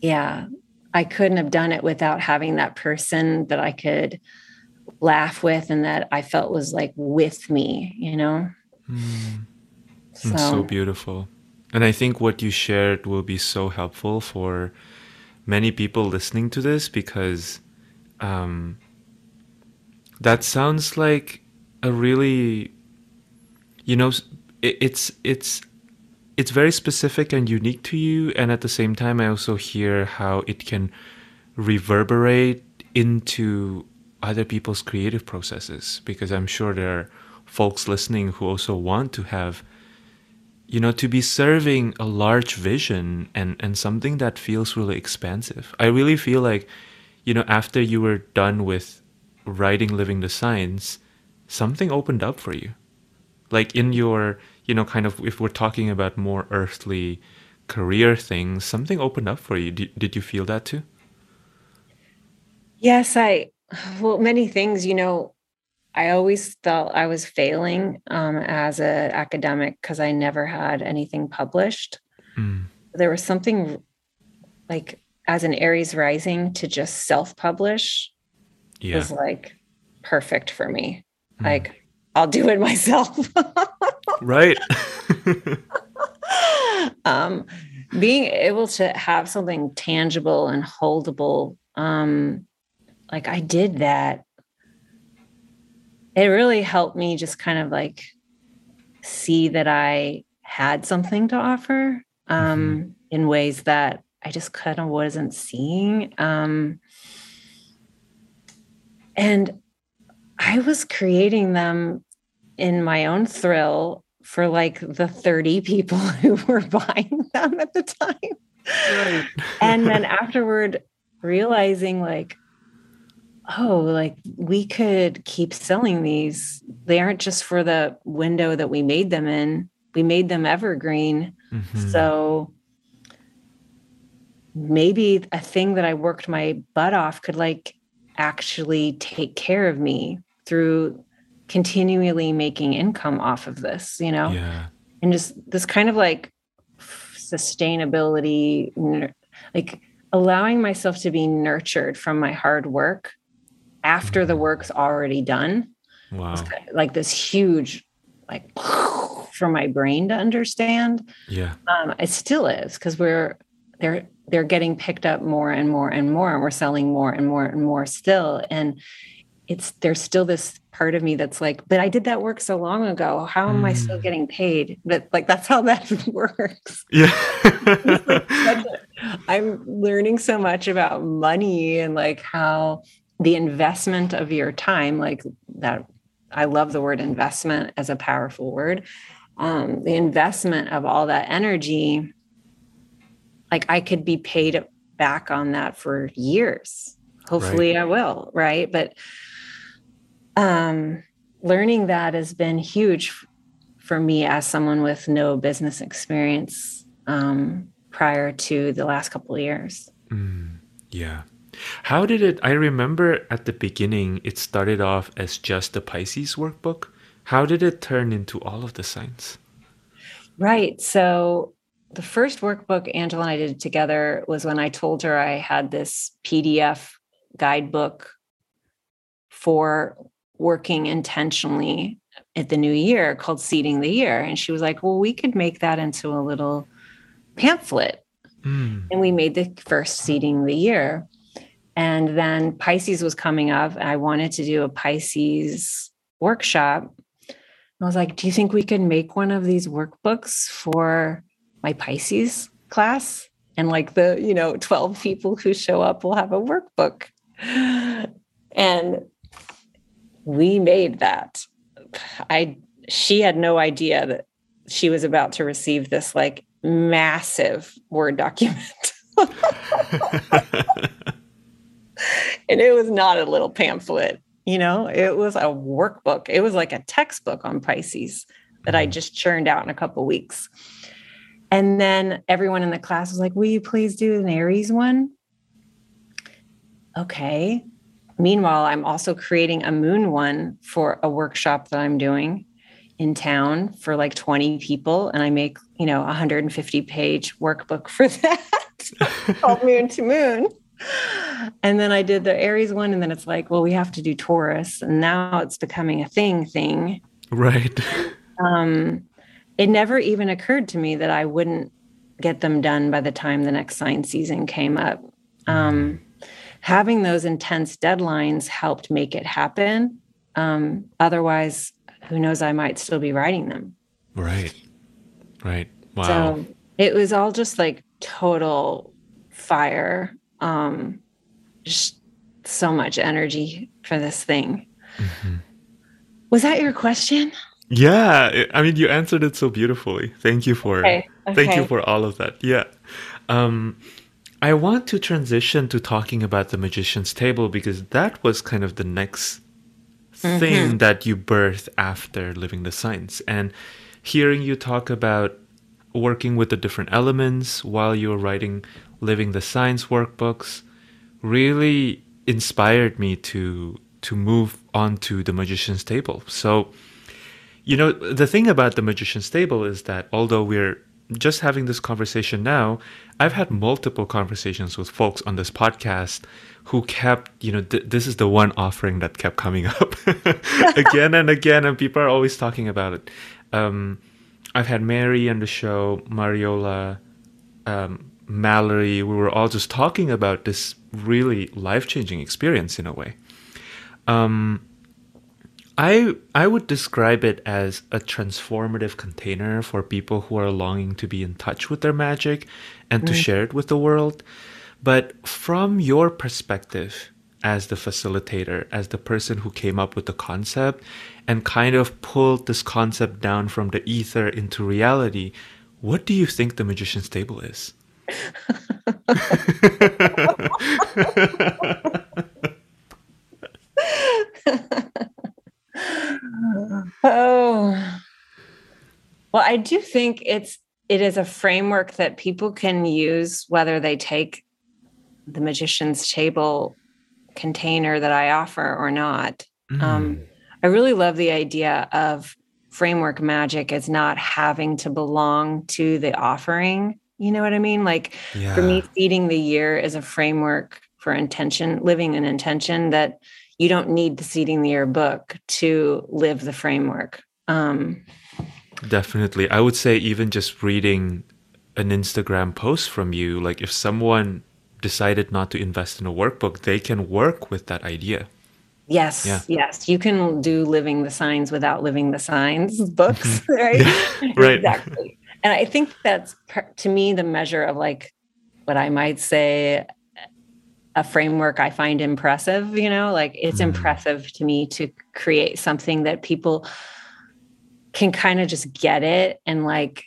yeah, I couldn't have done it without having that person that I could laugh with and that I felt was like with me, you know? Mm. So, so beautiful. And I think what you shared will be so helpful for many people listening to this because um, that sounds like a really, you know, it's it's it's very specific and unique to you, and at the same time, I also hear how it can reverberate into other people's creative processes because I'm sure there are folks listening who also want to have you know to be serving a large vision and and something that feels really expansive. I really feel like you know after you were done with writing living the signs something opened up for you like in your you know kind of if we're talking about more earthly career things something opened up for you did, did you feel that too yes i well many things you know I always felt I was failing um, as an academic because I never had anything published. Mm. There was something like as an Aries rising to just self publish yeah. was like perfect for me. Mm. Like I'll do it myself. right. um, being able to have something tangible and holdable, um, like I did that it really helped me just kind of like see that I had something to offer um, mm-hmm. in ways that I just kind of wasn't seeing. Um, and I was creating them in my own thrill for like the 30 people who were buying them at the time. Right. and then afterward, realizing like, oh, like we could keep selling these. They aren't just for the window that we made them in. We made them evergreen. Mm-hmm. So maybe a thing that I worked my butt off could like actually take care of me through continually making income off of this, you know? Yeah. And just this kind of like sustainability, like allowing myself to be nurtured from my hard work after the work's already done. Wow. Kind of like this huge, like for my brain to understand. Yeah. Um, it still is because we're they're they're getting picked up more and more and more, and we're selling more and more and more still. And it's there's still this part of me that's like, but I did that work so long ago. How am mm. I still mm. getting paid? But like that's how that works. Yeah. like a, I'm learning so much about money and like how the investment of your time, like that, I love the word investment as a powerful word. Um, the investment of all that energy, like I could be paid back on that for years. Hopefully, right. I will, right? But um, learning that has been huge for me as someone with no business experience um, prior to the last couple of years. Mm, yeah. How did it? I remember at the beginning, it started off as just the Pisces workbook. How did it turn into all of the signs? Right. So the first workbook Angela and I did together was when I told her I had this PDF guidebook for working intentionally at the new year called Seeding the Year. And she was like, Well, we could make that into a little pamphlet. Mm. And we made the first Seeding the Year. And then Pisces was coming up. I wanted to do a Pisces workshop. I was like, Do you think we could make one of these workbooks for my Pisces class? And like the, you know, 12 people who show up will have a workbook. And we made that. I she had no idea that she was about to receive this like massive word document. and it was not a little pamphlet, you know, it was a workbook. It was like a textbook on Pisces that I mm-hmm. just churned out in a couple weeks. And then everyone in the class was like, Will you please do an Aries one? Okay. Meanwhile, I'm also creating a moon one for a workshop that I'm doing in town for like 20 people. And I make, you know, 150 page workbook for that called Moon to Moon. And then I did the Aries one. And then it's like, well, we have to do Taurus. And now it's becoming a thing thing. Right. Um, it never even occurred to me that I wouldn't get them done by the time the next sign season came up. Um, having those intense deadlines helped make it happen. Um, otherwise, who knows, I might still be writing them. Right. Right. Wow. So it was all just like total fire. Um, just so much energy for this thing. Mm-hmm. Was that your question? Yeah, I mean, you answered it so beautifully. Thank you for okay. Okay. thank you for all of that. Yeah. Um, I want to transition to talking about the magician's table because that was kind of the next mm-hmm. thing that you birthed after living the signs And hearing you talk about working with the different elements while you were writing living the signs workbooks really inspired me to to move on to the magician's table. So you know, the thing about the magician's table is that although we're just having this conversation now, I've had multiple conversations with folks on this podcast who kept, you know, th- this is the one offering that kept coming up again and again, and people are always talking about it. Um, I've had Mary on the show, Mariola, um, Mallory. We were all just talking about this really life changing experience in a way. Um, I I would describe it as a transformative container for people who are longing to be in touch with their magic and to mm. share it with the world. But from your perspective as the facilitator, as the person who came up with the concept and kind of pulled this concept down from the ether into reality, what do you think the magician's table is? oh. Well, I do think it's it is a framework that people can use whether they take the magician's table container that I offer or not. Mm. Um, I really love the idea of framework magic as not having to belong to the offering. You know what I mean? Like yeah. for me, seeding the year is a framework for intention, living an intention that you don't need the seeding the year book to live the framework. Um, Definitely. I would say even just reading an Instagram post from you, like if someone decided not to invest in a workbook, they can work with that idea. Yes, yeah. yes. You can do living the signs without living the signs books, right? Yeah, right. exactly. And I think that's to me the measure of like what I might say a framework I find impressive, you know, like it's mm. impressive to me to create something that people can kind of just get it and like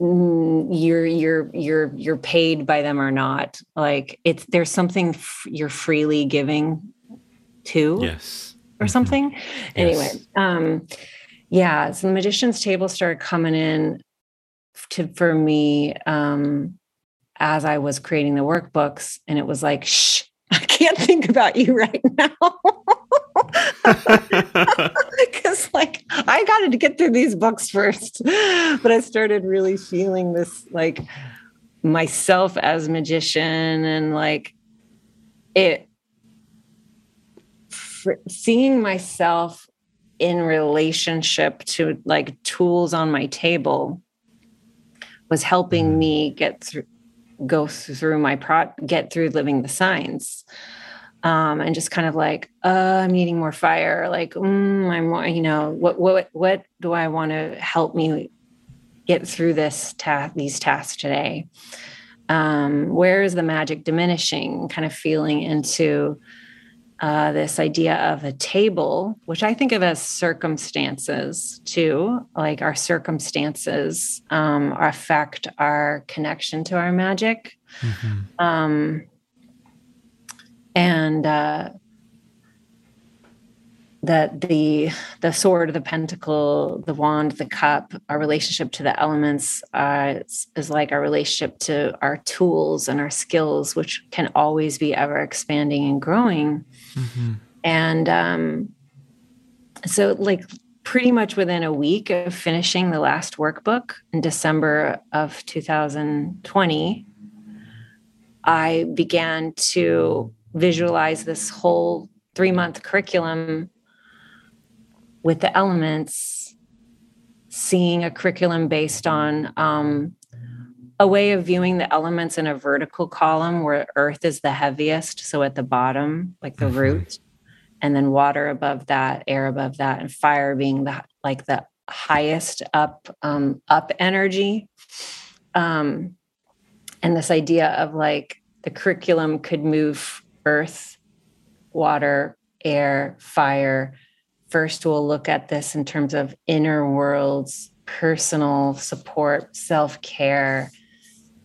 you're you're you're you're paid by them or not like it's there's something f- you're freely giving to yes or mm-hmm. something yes. anyway um yeah so the magician's table started coming in to for me um as I was creating the workbooks, and it was like, shh, I can't think about you right now. Because, like, I got to get through these books first. But I started really feeling this, like, myself as magician and, like, it seeing myself in relationship to like tools on my table was helping mm. me get through go through my pro get through living the signs um, and just kind of like uh, i'm needing more fire like mm, i'm more you know what what what do i want to help me get through this task these tasks today? Um, where is the magic diminishing kind of feeling into uh, this idea of a table, which I think of as circumstances too, like our circumstances um, affect our connection to our magic. Mm-hmm. Um, and uh, that the the sword the pentacle the wand the cup our relationship to the elements uh, is, is, like our relationship to our tools and our skills which can always be ever expanding and growing mm-hmm. and um, so like pretty much within a week of finishing the last workbook in december of 2020 i began to visualize this whole three month curriculum with the elements, seeing a curriculum based on um, a way of viewing the elements in a vertical column where earth is the heaviest. So at the bottom, like the mm-hmm. root, and then water above that, air above that, and fire being the like the highest up um, up energy. Um, and this idea of like the curriculum could move earth, water, air, fire, first we'll look at this in terms of inner worlds, personal support, self care,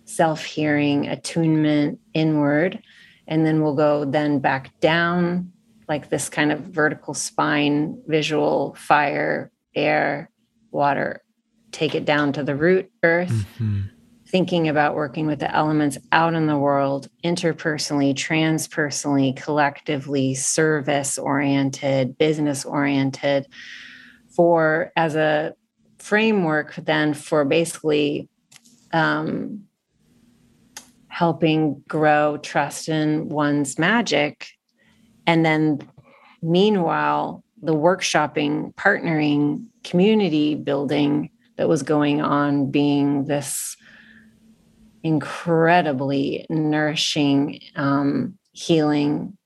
self hearing, attunement inward. And then we'll go then back down, like this kind of vertical spine, visual, fire, air, water, take it down to the root, earth. Mm-hmm thinking about working with the elements out in the world, interpersonally, transpersonally, collectively, service oriented, business oriented, for as a framework, then for basically um, helping grow trust in one's magic. And then, meanwhile, the workshopping, partnering, community building that was going on being this incredibly nourishing, um, healing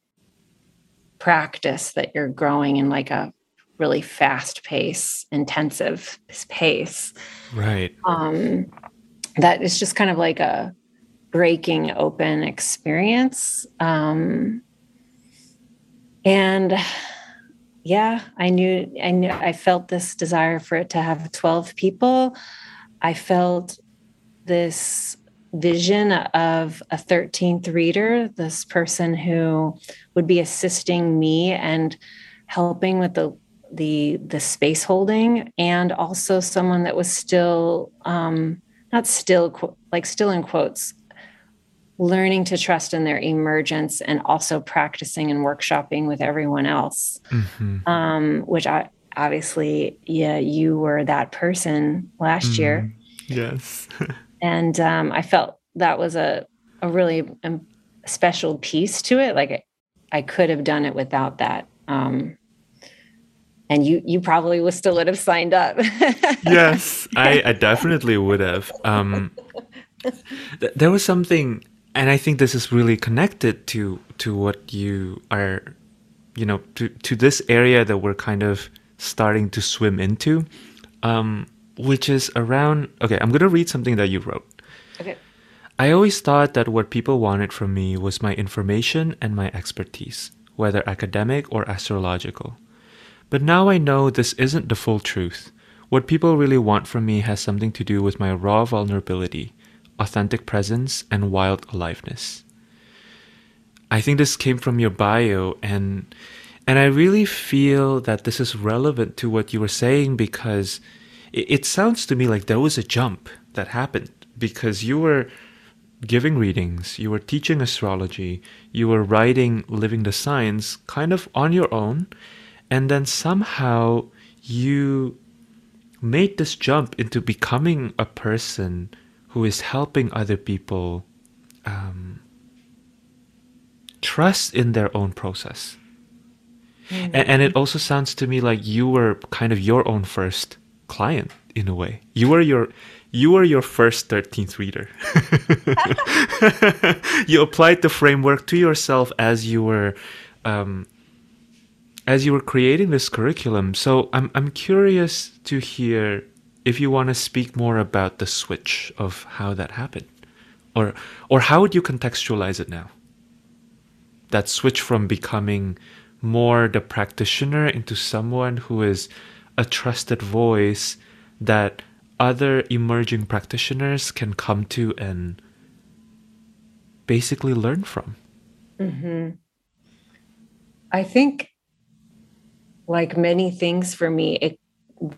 practice that you're growing in like a really fast pace, intensive pace. Right. Um, that is just kind of like a breaking open experience. Um, and yeah, I knew, I knew, I felt this desire for it to have 12 people. I felt this vision of a 13th reader, this person who would be assisting me and helping with the the the space holding and also someone that was still um not still like still in quotes learning to trust in their emergence and also practicing and workshopping with everyone else mm-hmm. um which i obviously yeah you were that person last mm-hmm. year yes and um, I felt that was a a really um, special piece to it. Like I could have done it without that. Um, and you you probably would still would have signed up. yes, I, I, definitely would have. Um, th- there was something, and I think this is really connected to to what you are, you know, to to this area that we're kind of starting to swim into. Um, which is around okay i'm going to read something that you wrote. Okay. I always thought that what people wanted from me was my information and my expertise whether academic or astrological. But now i know this isn't the full truth. What people really want from me has something to do with my raw vulnerability authentic presence and wild aliveness i think this came from your bio and and i really feel that this is relevant to what you were saying because it, it sounds to me like there was a jump that happened because you were giving readings, you were teaching astrology, you were writing Living the Signs kind of on your own. and then somehow you made this jump into becoming a person who is helping other people um, trust in their own process. Mm-hmm. And, and it also sounds to me like you were kind of your own first client in a way. You were your you were your first 13th reader. you applied the framework to yourself as you were um, as you were creating this curriculum. So I'm I'm curious to hear if you want to speak more about the switch of how that happened, or or how would you contextualize it now? That switch from becoming more the practitioner into someone who is a trusted voice that other emerging practitioners can come to and basically learn from. Mm-hmm. I think, like many things for me, it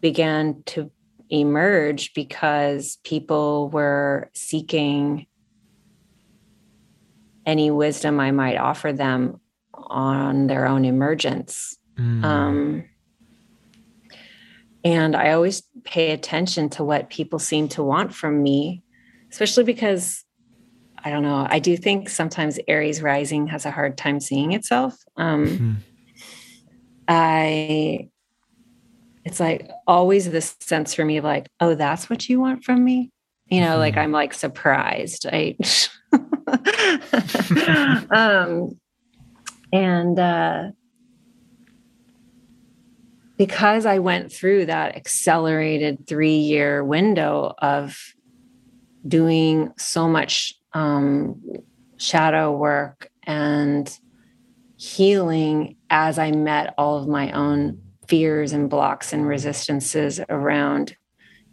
began to emerge because people were seeking any wisdom I might offer them on their own emergence. Mm. Um, and I always pay attention to what people seem to want from me, especially because I don't know, I do think sometimes Aries rising has a hard time seeing itself. Um, mm-hmm. I, it's like always this sense for me of like, oh, that's what you want from me. You know, mm-hmm. like I'm like surprised. I, um, and, uh, because I went through that accelerated three year window of doing so much um, shadow work and healing as I met all of my own fears and blocks and resistances around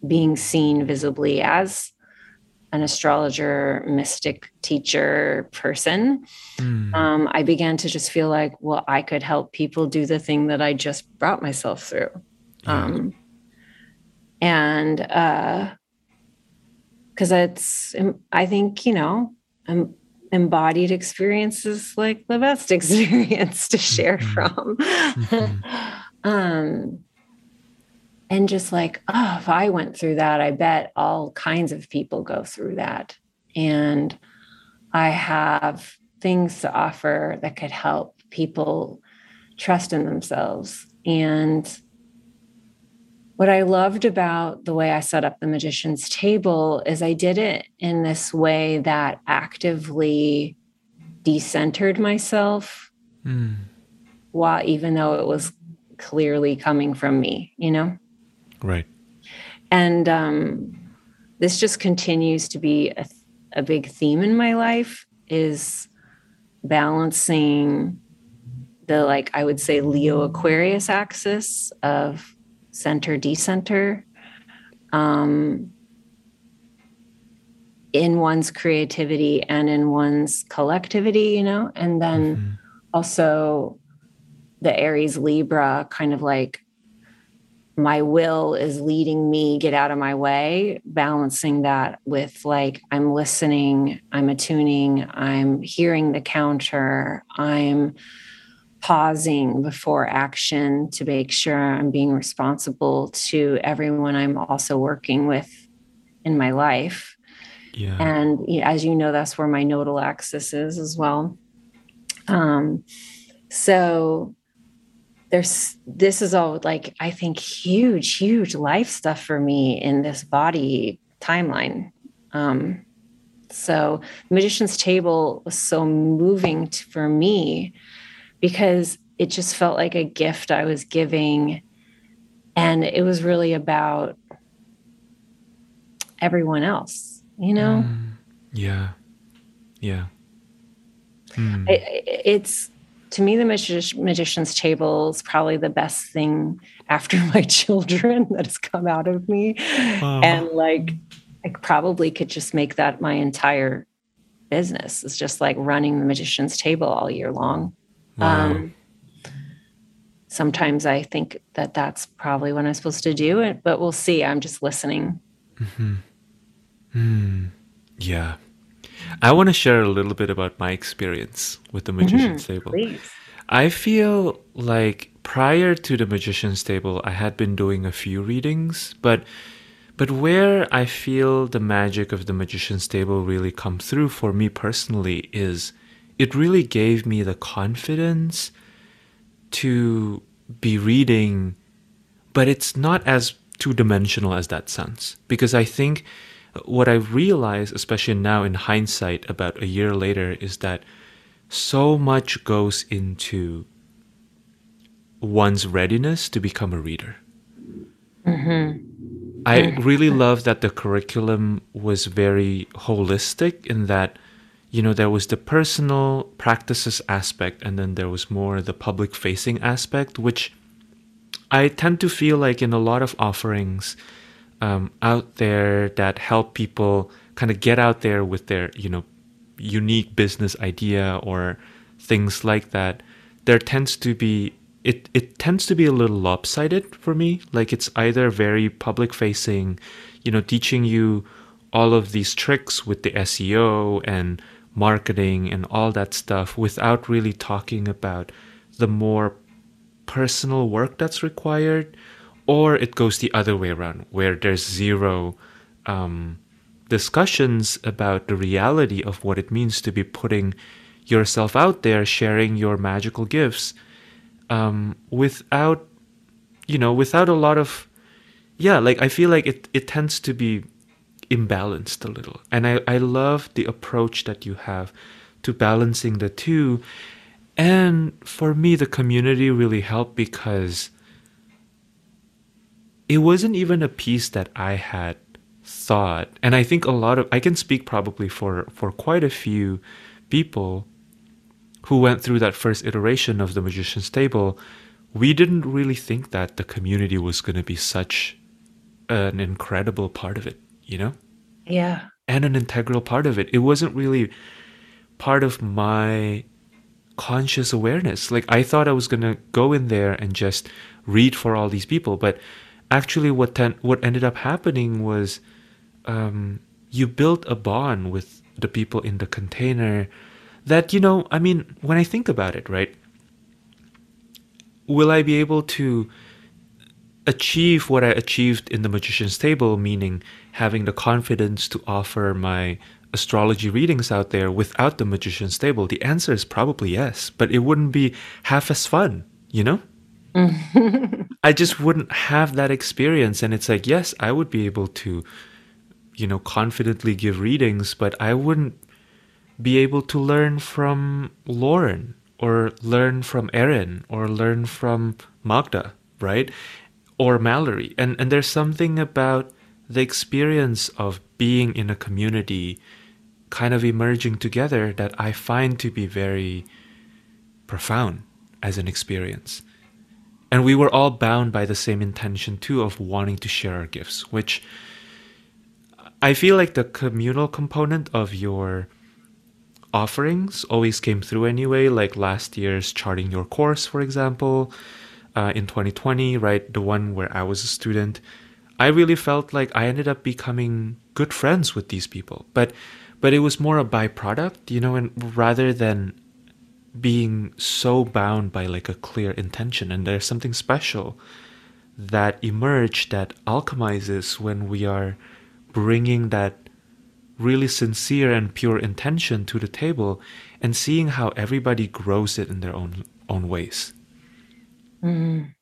being seen visibly as an astrologer, mystic teacher person, mm. um, I began to just feel like, well, I could help people do the thing that I just brought myself through. Yeah. Um, and because uh, it's, I think, you know, um, embodied experiences like the best experience to share mm-hmm. from. Mm-hmm. um, and just like, oh, if I went through that, I bet all kinds of people go through that. And I have things to offer that could help people trust in themselves. And what I loved about the way I set up the magician's table is I did it in this way that actively decentered myself mm. while even though it was clearly coming from me, you know? Right. And um, this just continues to be a, a big theme in my life is balancing the like I would say Leo Aquarius axis of center decenter um, in one's creativity and in one's collectivity, you know, and then mm-hmm. also the Aries Libra kind of like my will is leading me get out of my way balancing that with like i'm listening i'm attuning i'm hearing the counter i'm pausing before action to make sure i'm being responsible to everyone i'm also working with in my life yeah. and as you know that's where my nodal axis is as well um so there's this is all like I think huge, huge life stuff for me in this body timeline. Um, so magician's table was so moving to, for me because it just felt like a gift I was giving, and it was really about everyone else. You know? Mm, yeah, yeah. Mm. It, it's to me, the Magi- magician's table is probably the best thing after my children that has come out of me. And like, I probably could just make that my entire business. It's just like running the magician's table all year long. Wow. Um, sometimes I think that that's probably what I'm supposed to do, but we'll see. I'm just listening. Mm-hmm. Mm. Yeah. I want to share a little bit about my experience with the magician's mm-hmm, table. Please. I feel like prior to the Magician's Table, I had been doing a few readings, but but where I feel the magic of the Magician's Table really come through for me personally is it really gave me the confidence to be reading, but it's not as two dimensional as that sounds. Because I think what I've realized, especially now in hindsight, about a year later, is that so much goes into one's readiness to become a reader. Mm-hmm. I really love that the curriculum was very holistic in that, you know, there was the personal practices aspect and then there was more the public facing aspect, which I tend to feel like in a lot of offerings um, out there that help people kind of get out there with their, you know, unique business idea or things like that, there tends to be it it tends to be a little lopsided for me. Like it's either very public facing, you know, teaching you all of these tricks with the SEO and marketing and all that stuff without really talking about the more personal work that's required, or it goes the other way around, where there's zero um, discussions about the reality of what it means to be putting yourself out there, sharing your magical gifts um, without, you know, without a lot of, yeah, like I feel like it, it tends to be imbalanced a little. And I, I love the approach that you have to balancing the two. And for me, the community really helped because it wasn't even a piece that I had thought. And I think a lot of, I can speak probably for, for quite a few people who went through that first iteration of the Magician's Table. We didn't really think that the community was going to be such an incredible part of it, you know? Yeah. And an integral part of it. It wasn't really part of my conscious awareness. Like I thought I was going to go in there and just read for all these people, but actually what ten- what ended up happening was um, you built a bond with the people in the container that you know i mean when i think about it right will i be able to achieve what i achieved in the magician's table meaning having the confidence to offer my astrology readings out there without the magician's table? The answer is probably yes but it wouldn't be half as fun you know i just wouldn't have that experience and it's like yes i would be able to you know, confidently give readings, but I wouldn't be able to learn from Lauren or learn from Erin or learn from Magda, right? Or Mallory. And and there's something about the experience of being in a community kind of emerging together that I find to be very profound as an experience. And we were all bound by the same intention too of wanting to share our gifts, which I feel like the communal component of your offerings always came through anyway, like last year's Charting Your Course, for example, uh, in 2020, right? The one where I was a student. I really felt like I ended up becoming good friends with these people. But but it was more a byproduct, you know, and rather than being so bound by like a clear intention. And there's something special that emerged that alchemizes when we are bringing that really sincere and pure intention to the table and seeing how everybody grows it in their own own ways. Mm.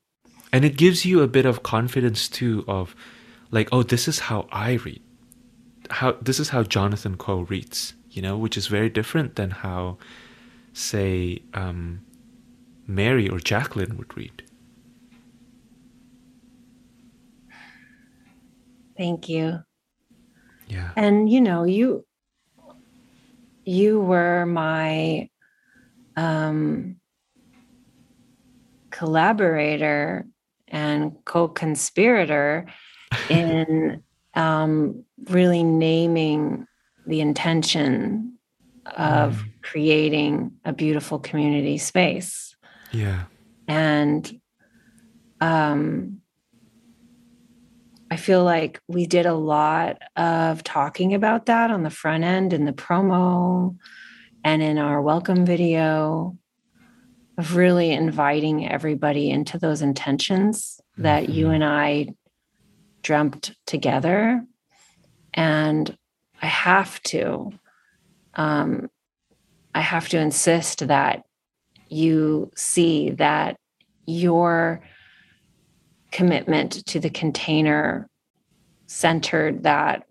And it gives you a bit of confidence too of like, oh, this is how I read. How this is how Jonathan Coe reads, you know, which is very different than how, say, um, Mary or Jacqueline would read. Thank you. Yeah. And you know, you you were my um collaborator and co-conspirator in um really naming the intention of mm. creating a beautiful community space. Yeah. And um I feel like we did a lot of talking about that on the front end in the promo and in our welcome video. of really inviting everybody into those intentions that mm-hmm. you and I dreamt together. And I have to, um, I have to insist that you see that your commitment to the container centered that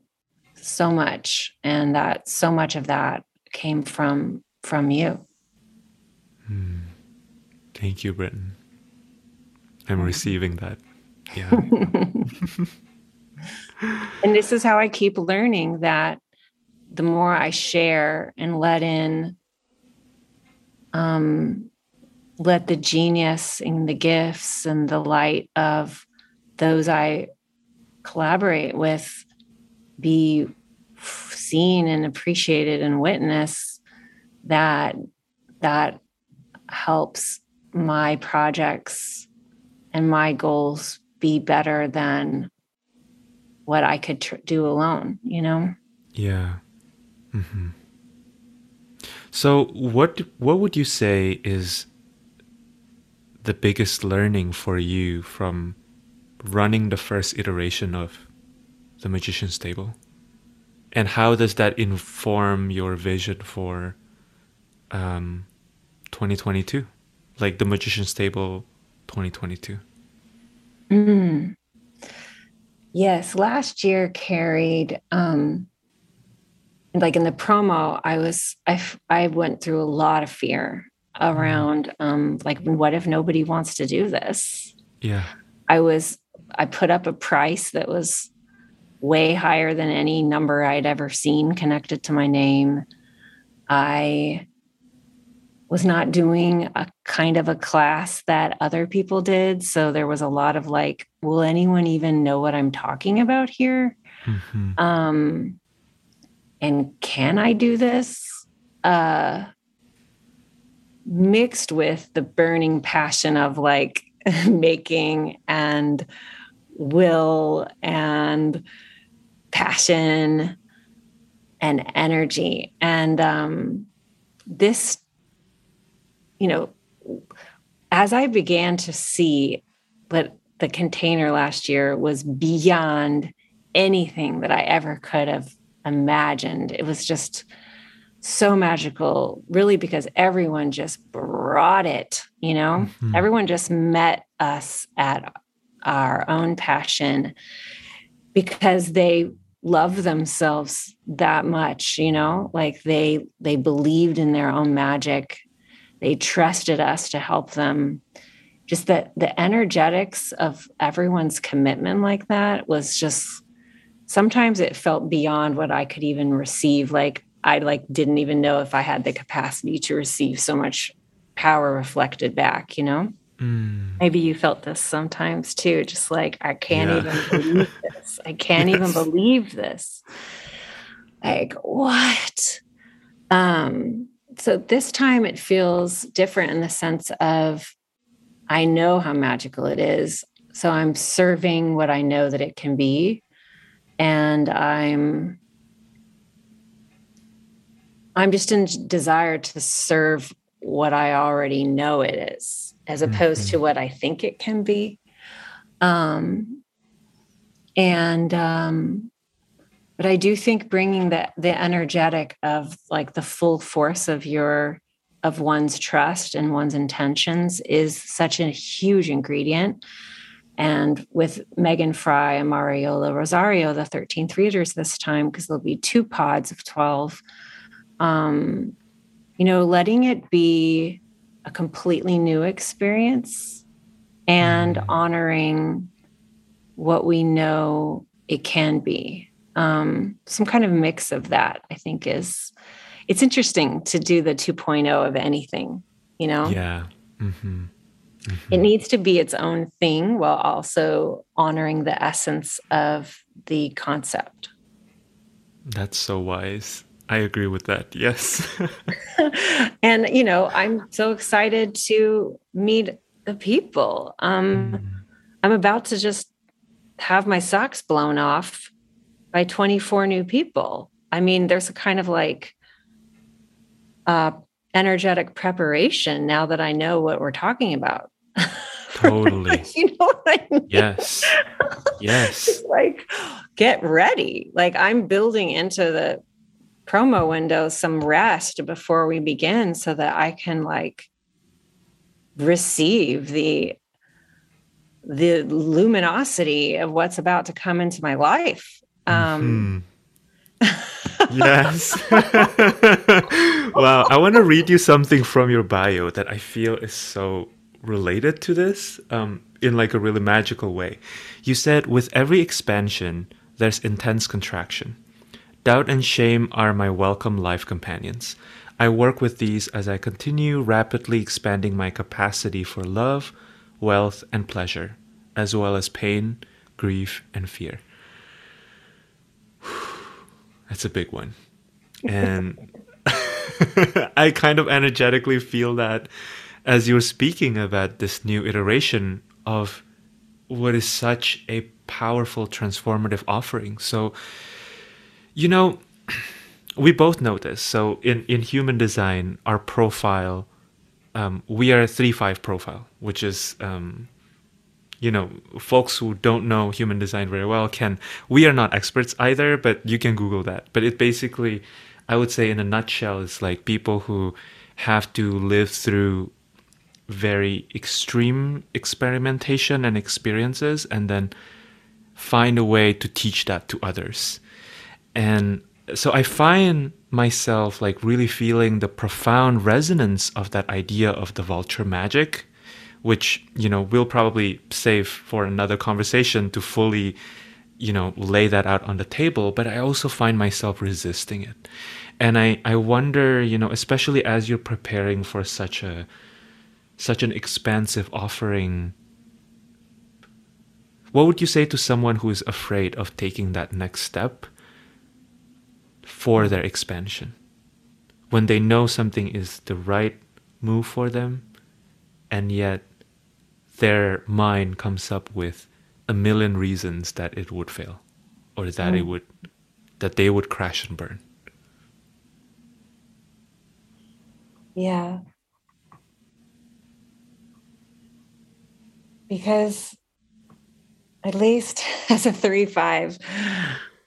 so much and that so much of that came from from you. Hmm. thank you Britten. I'm receiving that. Yeah. And this is how i keep learning that the more i share and let in um let the genius and the gifts and the light of those i collaborate with be seen and appreciated and witnessed that that helps my projects and my goals be better than what I could tr- do alone, you know? Yeah. Mm-hmm. So what what would you say is the biggest learning for you from running the first iteration of the magician's table? And how does that inform your vision for um, 2022? Like the magician's table 2022? Mm. Yes, last year carried um like in the promo I was I I went through a lot of fear around um like what if nobody wants to do this? Yeah. I was I put up a price that was way higher than any number I'd ever seen connected to my name. I was not doing a kind of a class that other people did. So there was a lot of like, will anyone even know what I'm talking about here? Mm-hmm. Um, and can I do this? Uh, mixed with the burning passion of like making and will and passion and energy. And um, this, you know, as I began to see that the container last year was beyond anything that I ever could have imagined, it was just so magical, really, because everyone just brought it, you know, mm-hmm. everyone just met us at our own passion because they love themselves that much you know? Like they they believed in their own magic. They trusted us to help them. Just that the energetics of everyone's commitment like that was just sometimes it felt beyond what i could even receive like i like didn't even know if i had the capacity to receive so much power reflected back you know Mm. Maybe you felt this sometimes too, just like, I can't yeah. even believe this. I can't yes. even believe this. Like, what? Um, so this time it feels different in the sense of I know how magical it is. So I'm serving what I know that it can be. And I'm I'm just in desire to serve what I already know it is as opposed mm-hmm. to what I think it can be. Um, and um, but I do think bringing the the energetic of like the full force of your of one's trust and one's intentions is such a huge ingredient. And with Megan Fry and Mariola Rosario, the 13th readers this time, because there'll be two pods of 12, um, you know, letting it be a completely new experience and mm. honoring what we know it can be. Um, some kind of mix of that, I think, is it's interesting to do the 2.0 of anything, you know? Yeah. Mm-hmm. Mm-hmm. It needs to be its own thing while also honoring the essence of the concept. That's so wise. I agree with that. Yes. and you know, I'm so excited to meet the people. Um, mm. I'm about to just have my socks blown off by 24 new people. I mean, there's a kind of like uh, energetic preparation now that I know what we're talking about. Totally. you know what I mean? Yes. Yes. like, get ready. Like, I'm building into the promo window some rest before we begin so that I can, like, receive the the luminosity of what's about to come into my life. Um, mm-hmm. Yes. wow. I want to read you something from your bio that I feel is so related to this um, in like a really magical way. You said, with every expansion, there's intense contraction. Doubt and shame are my welcome life companions. I work with these as I continue rapidly expanding my capacity for love, wealth, and pleasure, as well as pain, grief, and fear. That's a big one. And I kind of energetically feel that as you're speaking about this new iteration of what is such a powerful transformative offering. So, you know, we both know this. So in, in human design, our profile, um, we are a 3-5 profile, which is, um, you know, folks who don't know human design very well can, we are not experts either, but you can Google that. But it basically, I would say in a nutshell, is like people who have to live through very extreme experimentation and experiences and then find a way to teach that to others. And so I find myself like really feeling the profound resonance of that idea of the vulture magic, which, you know, we'll probably save for another conversation to fully, you know, lay that out on the table. But I also find myself resisting it. And I, I wonder, you know, especially as you're preparing for such a such an expansive offering, what would you say to someone who is afraid of taking that next step? for their expansion. When they know something is the right move for them, and yet their mind comes up with a million reasons that it would fail or that mm. it would that they would crash and burn. Yeah. Because at least as a 3 5,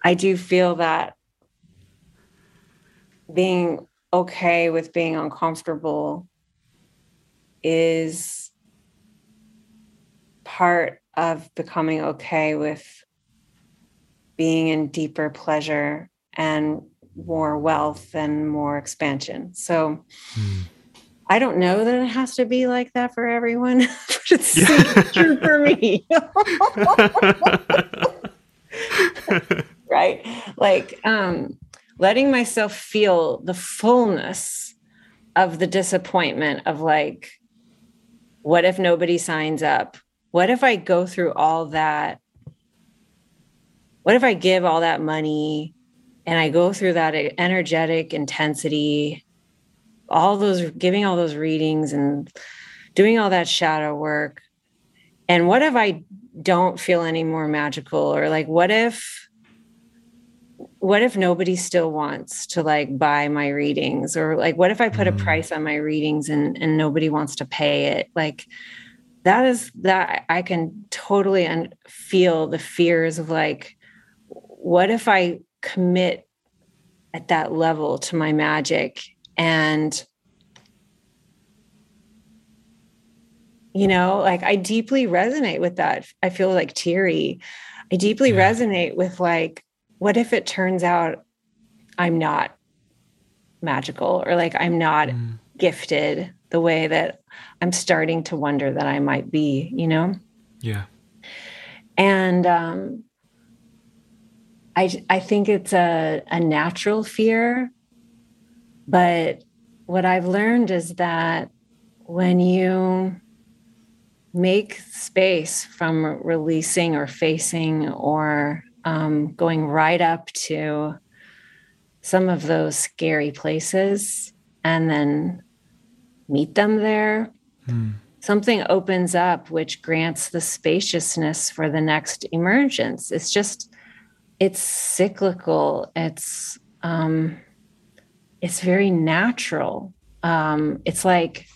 I do feel that being okay with being uncomfortable is part of becoming okay with being in deeper pleasure and more wealth and more expansion. So mm. I don't know that it has to be like that for everyone, but it's yeah. true for me. right? Like um letting myself feel the fullness of the disappointment of like, what if nobody signs up? What if I go through all that? What if I give all that money and I go through that energetic intensity, all those giving all those readings and doing all that shadow work? And what if I don't feel any more magical? Or like, what if what if nobody still wants to like buy my readings? Or like what if i put mm. a price on my readings and and nobody wants to pay it? Like that is that i can totally un- feel the fears of like what if i commit at that level to my magic? And you know like i deeply resonate with that. I feel like teary. I deeply yeah. resonate with like what if it turns out I'm not magical or like I'm not mm. gifted the way that I'm starting to wonder that I might be, you know? Yeah. And um I I think it's a a natural fear, but what I've learned is that when you make space from releasing or facing or um, going right up to some of those scary places and then meet them there. Hmm. Something opens up which grants the spaciousness for the next emergence. It's just, it's cyclical. It's, um, it's very natural. um, it's like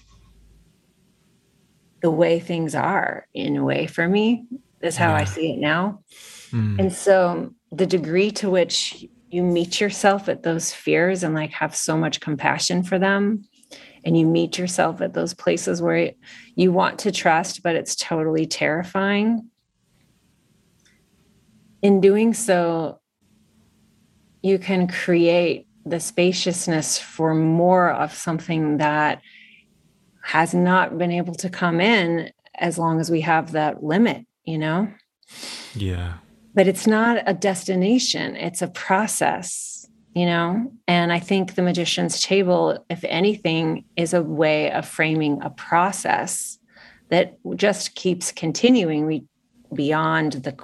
the way things are in a way for me is how yeah. I see it now. Mm. And so the degree to which you meet yourself at those fears and like have so much compassion for them and you meet yourself at those places where you want to trust but it's totally terrifying. In doing so you can create the spaciousness for more of something that has not been able to come in as long as we have that limit you know? Yeah but it's not a destination it's a process you know and i think the magician's table if anything is a way of framing a process that just keeps continuing beyond the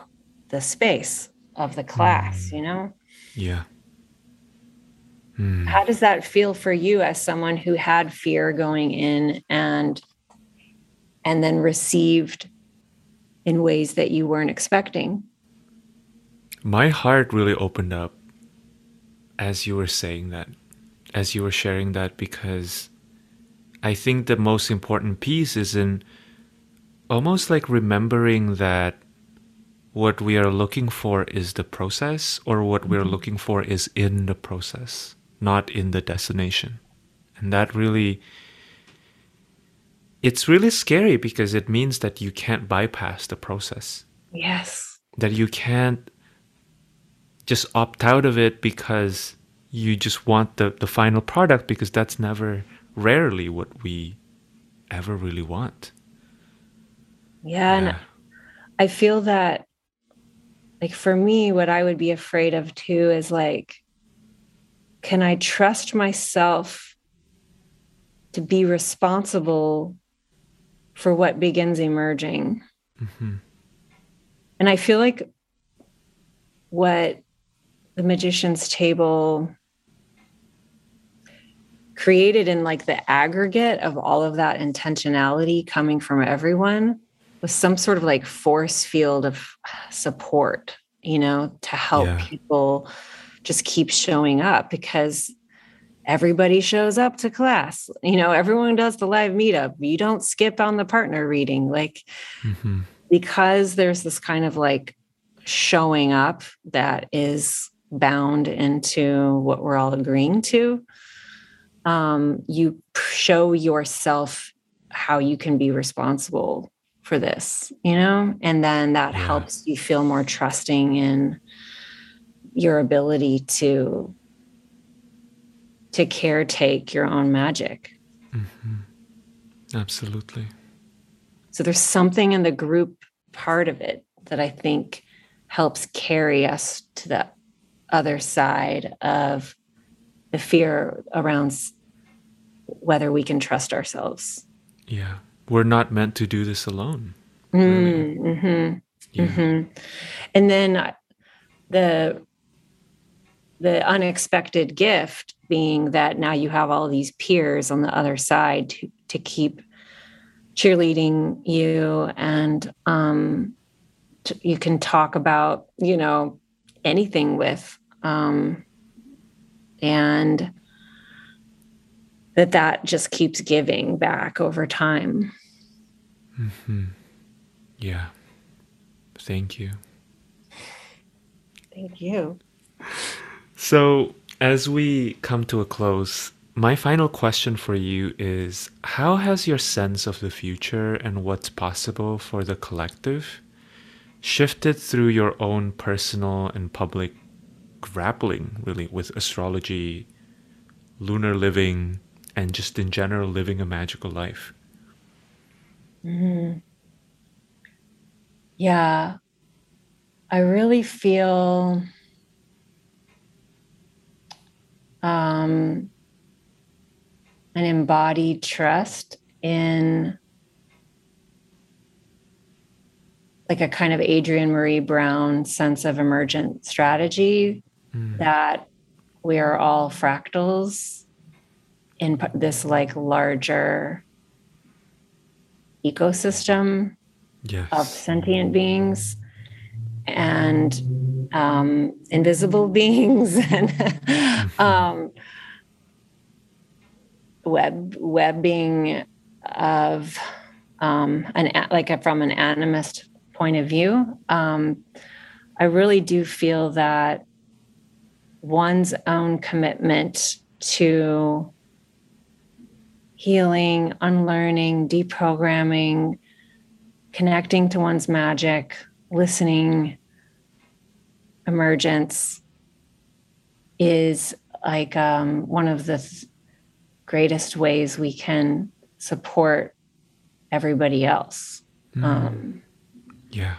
the space of the class mm. you know yeah mm. how does that feel for you as someone who had fear going in and and then received in ways that you weren't expecting my heart really opened up as you were saying that, as you were sharing that, because I think the most important piece is in almost like remembering that what we are looking for is the process, or what we're mm-hmm. looking for is in the process, not in the destination. And that really, it's really scary because it means that you can't bypass the process. Yes. That you can't just opt out of it because you just want the, the final product because that's never rarely what we ever really want. Yeah, yeah. And I feel that like for me, what I would be afraid of too is like, can I trust myself to be responsible for what begins emerging? Mm-hmm. And I feel like what the magician's table created in like the aggregate of all of that intentionality coming from everyone was some sort of like force field of support you know to help yeah. people just keep showing up because everybody shows up to class you know everyone does the live meetup you don't skip on the partner reading like mm-hmm. because there's this kind of like showing up that is bound into what we're all agreeing to um, you show yourself how you can be responsible for this you know and then that yeah. helps you feel more trusting in your ability to to caretake your own magic mm-hmm. absolutely so there's something in the group part of it that i think helps carry us to that other side of the fear around whether we can trust ourselves. Yeah. We're not meant to do this alone. Really. Mm-hmm. Yeah. Mm-hmm. And then uh, the the unexpected gift being that now you have all these peers on the other side to to keep cheerleading you and um to, you can talk about you know anything with um, and that that just keeps giving back over time. Mm-hmm. yeah. Thank you. Thank you. So as we come to a close my final question for you is How has your sense of the future and what's possible for the collective shifted through your own personal and public grappling really with astrology, lunar living, and just in general living a magical life. Mm-hmm. Yeah, I really feel um, an embodied trust in like a kind of Adrienne Maree Brown sense of emergent strategy mm. that we are all fractals in this like larger ecosystem yes. of sentient beings and um, invisible beings and um, web webbing of um, an like a, from an animist point of view. Um, I really do feel that one's own commitment to healing, unlearning, deprogramming, connecting to one's magic, listening, emergence is like um, one of the th- greatest ways we can support everybody else. Mm. Um, yeah.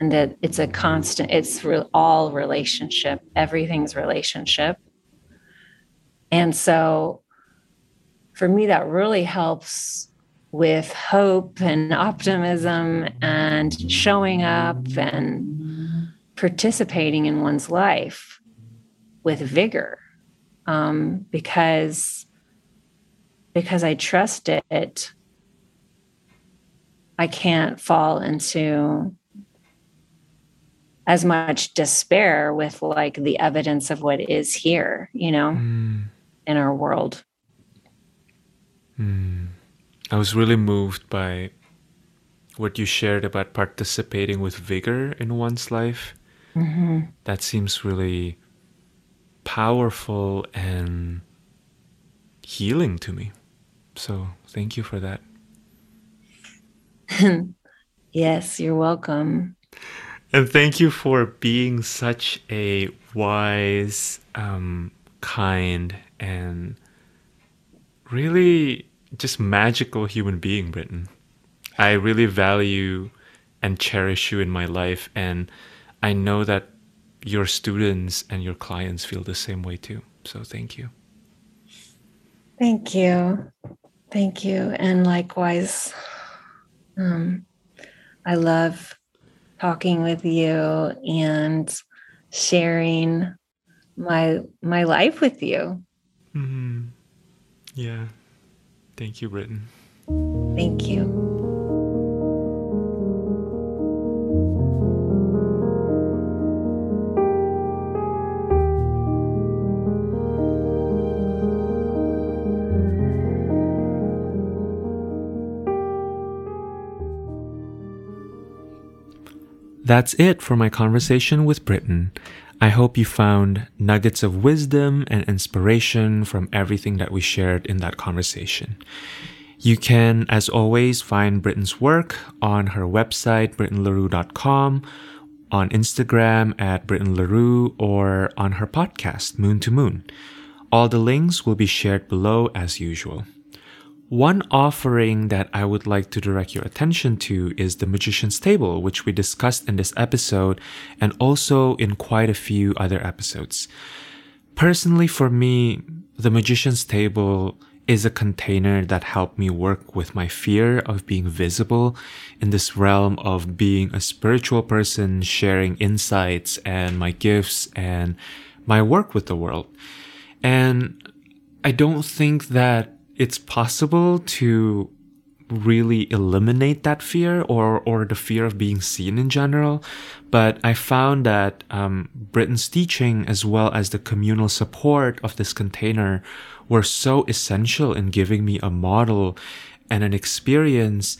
And that it's a constant, it's re- all relationship, everything's relationship. And so for me, that really helps with hope and optimism and showing up and participating in one's life with vigor um, because because I trust it, I can't fall into as much despair with like the evidence of what is here, you know, mm. in our world. Mm. I was really moved by what you shared about participating with vigor in one's life. Mm-hmm. That seems really powerful and healing to me. So thank you for that. yes, you're welcome. And thank you for being such a wise, um, kind, and really just magical human being, Britten. I really value and cherish you in my life. And I know that your students and your clients feel the same way too. So thank you. Thank you. Thank you. And likewise, um, I love talking with you and sharing my my life with you. Mm-hmm. Yeah. Thank you, Britten. Thank you. That's it for my conversation with Britten. I hope you found nuggets of wisdom and inspiration from everything that we shared in that conversation. You can, as always, find Britten's work on her website, brittenlarue.com, on Instagram at brittenlarue, or on her podcast, Moon to Moon. All the links will be shared below as usual. One offering that I would like to direct your attention to is the Magician's Table, which we discussed in this episode and also in quite a few other episodes. Personally, for me, the Magician's Table is a container that helped me work with my fear of being visible in this realm of being a spiritual person, sharing insights and my gifts and my work with the world. And I don't think that it's possible to really eliminate that fear or or the fear of being seen in general but i found that um, britten's teaching as well as the communal support of this container were so essential in giving me a model and an experience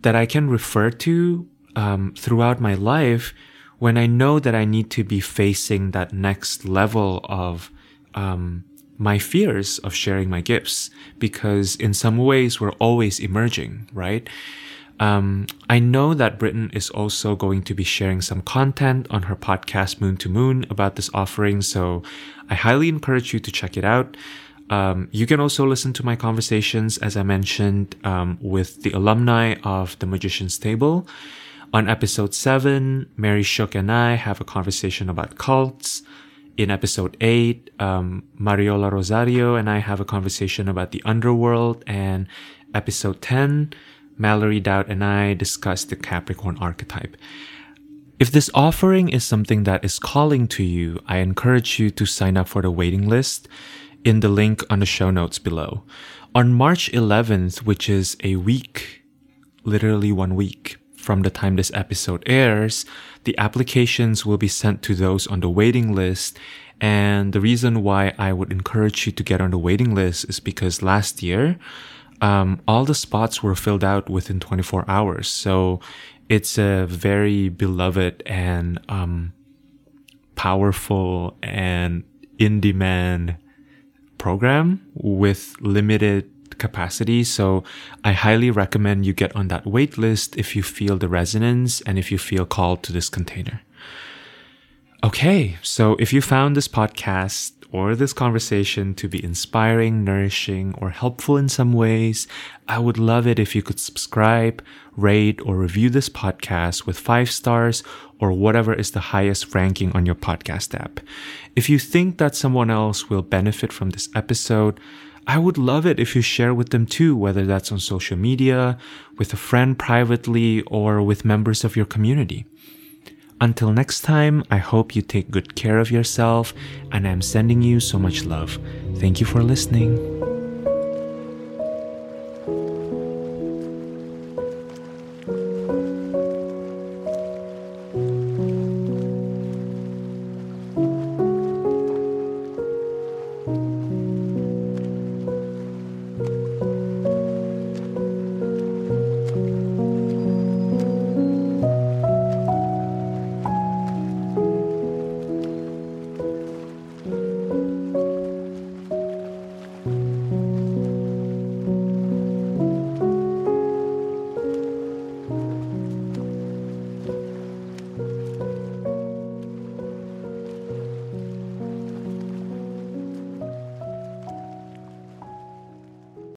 that i can refer to um, throughout my life when i know that i need to be facing that next level of um, my fears of sharing my gifts because in some ways we're always emerging, right? Um, I know that Britten is also going to be sharing some content on her podcast Moon to Moon about this offering, so I highly encourage you to check it out. Um, you can also listen to my conversations, as I mentioned, um, with the alumni of the Magician's Table. On episode 7, Mary Shook and I have a conversation about cults in episode 8, um, Mariola Rosario and I have a conversation about the underworld. And episode 10, Mallory Dowd and I discuss the Capricorn archetype. If this offering is something that is calling to you, I encourage you to sign up for the waiting list in the link on the show notes below. On March 11th, which is a week, literally one week from the time this episode airs, the applications will be sent to those on the waiting list And the reason why I would encourage you to get on the waiting list is because last year, um, all the spots were filled out within 24 hours. So it's a very beloved and um, powerful and in demand program with limited capacity. So I highly recommend you get on that wait list if you feel the resonance and if you feel called to this container. Okay, so if you found this podcast or this conversation to be inspiring, nourishing, or helpful in some ways, I would love it if you could subscribe, rate, or review this podcast with five stars or whatever is the highest ranking on your podcast app. If you think that someone else will benefit from this episode, I would love it if you share with them too, whether that's on social media, with a friend privately, or with members of your community. Until next time, I hope you take good care of yourself, and I'm sending you so much love. Thank you for listening.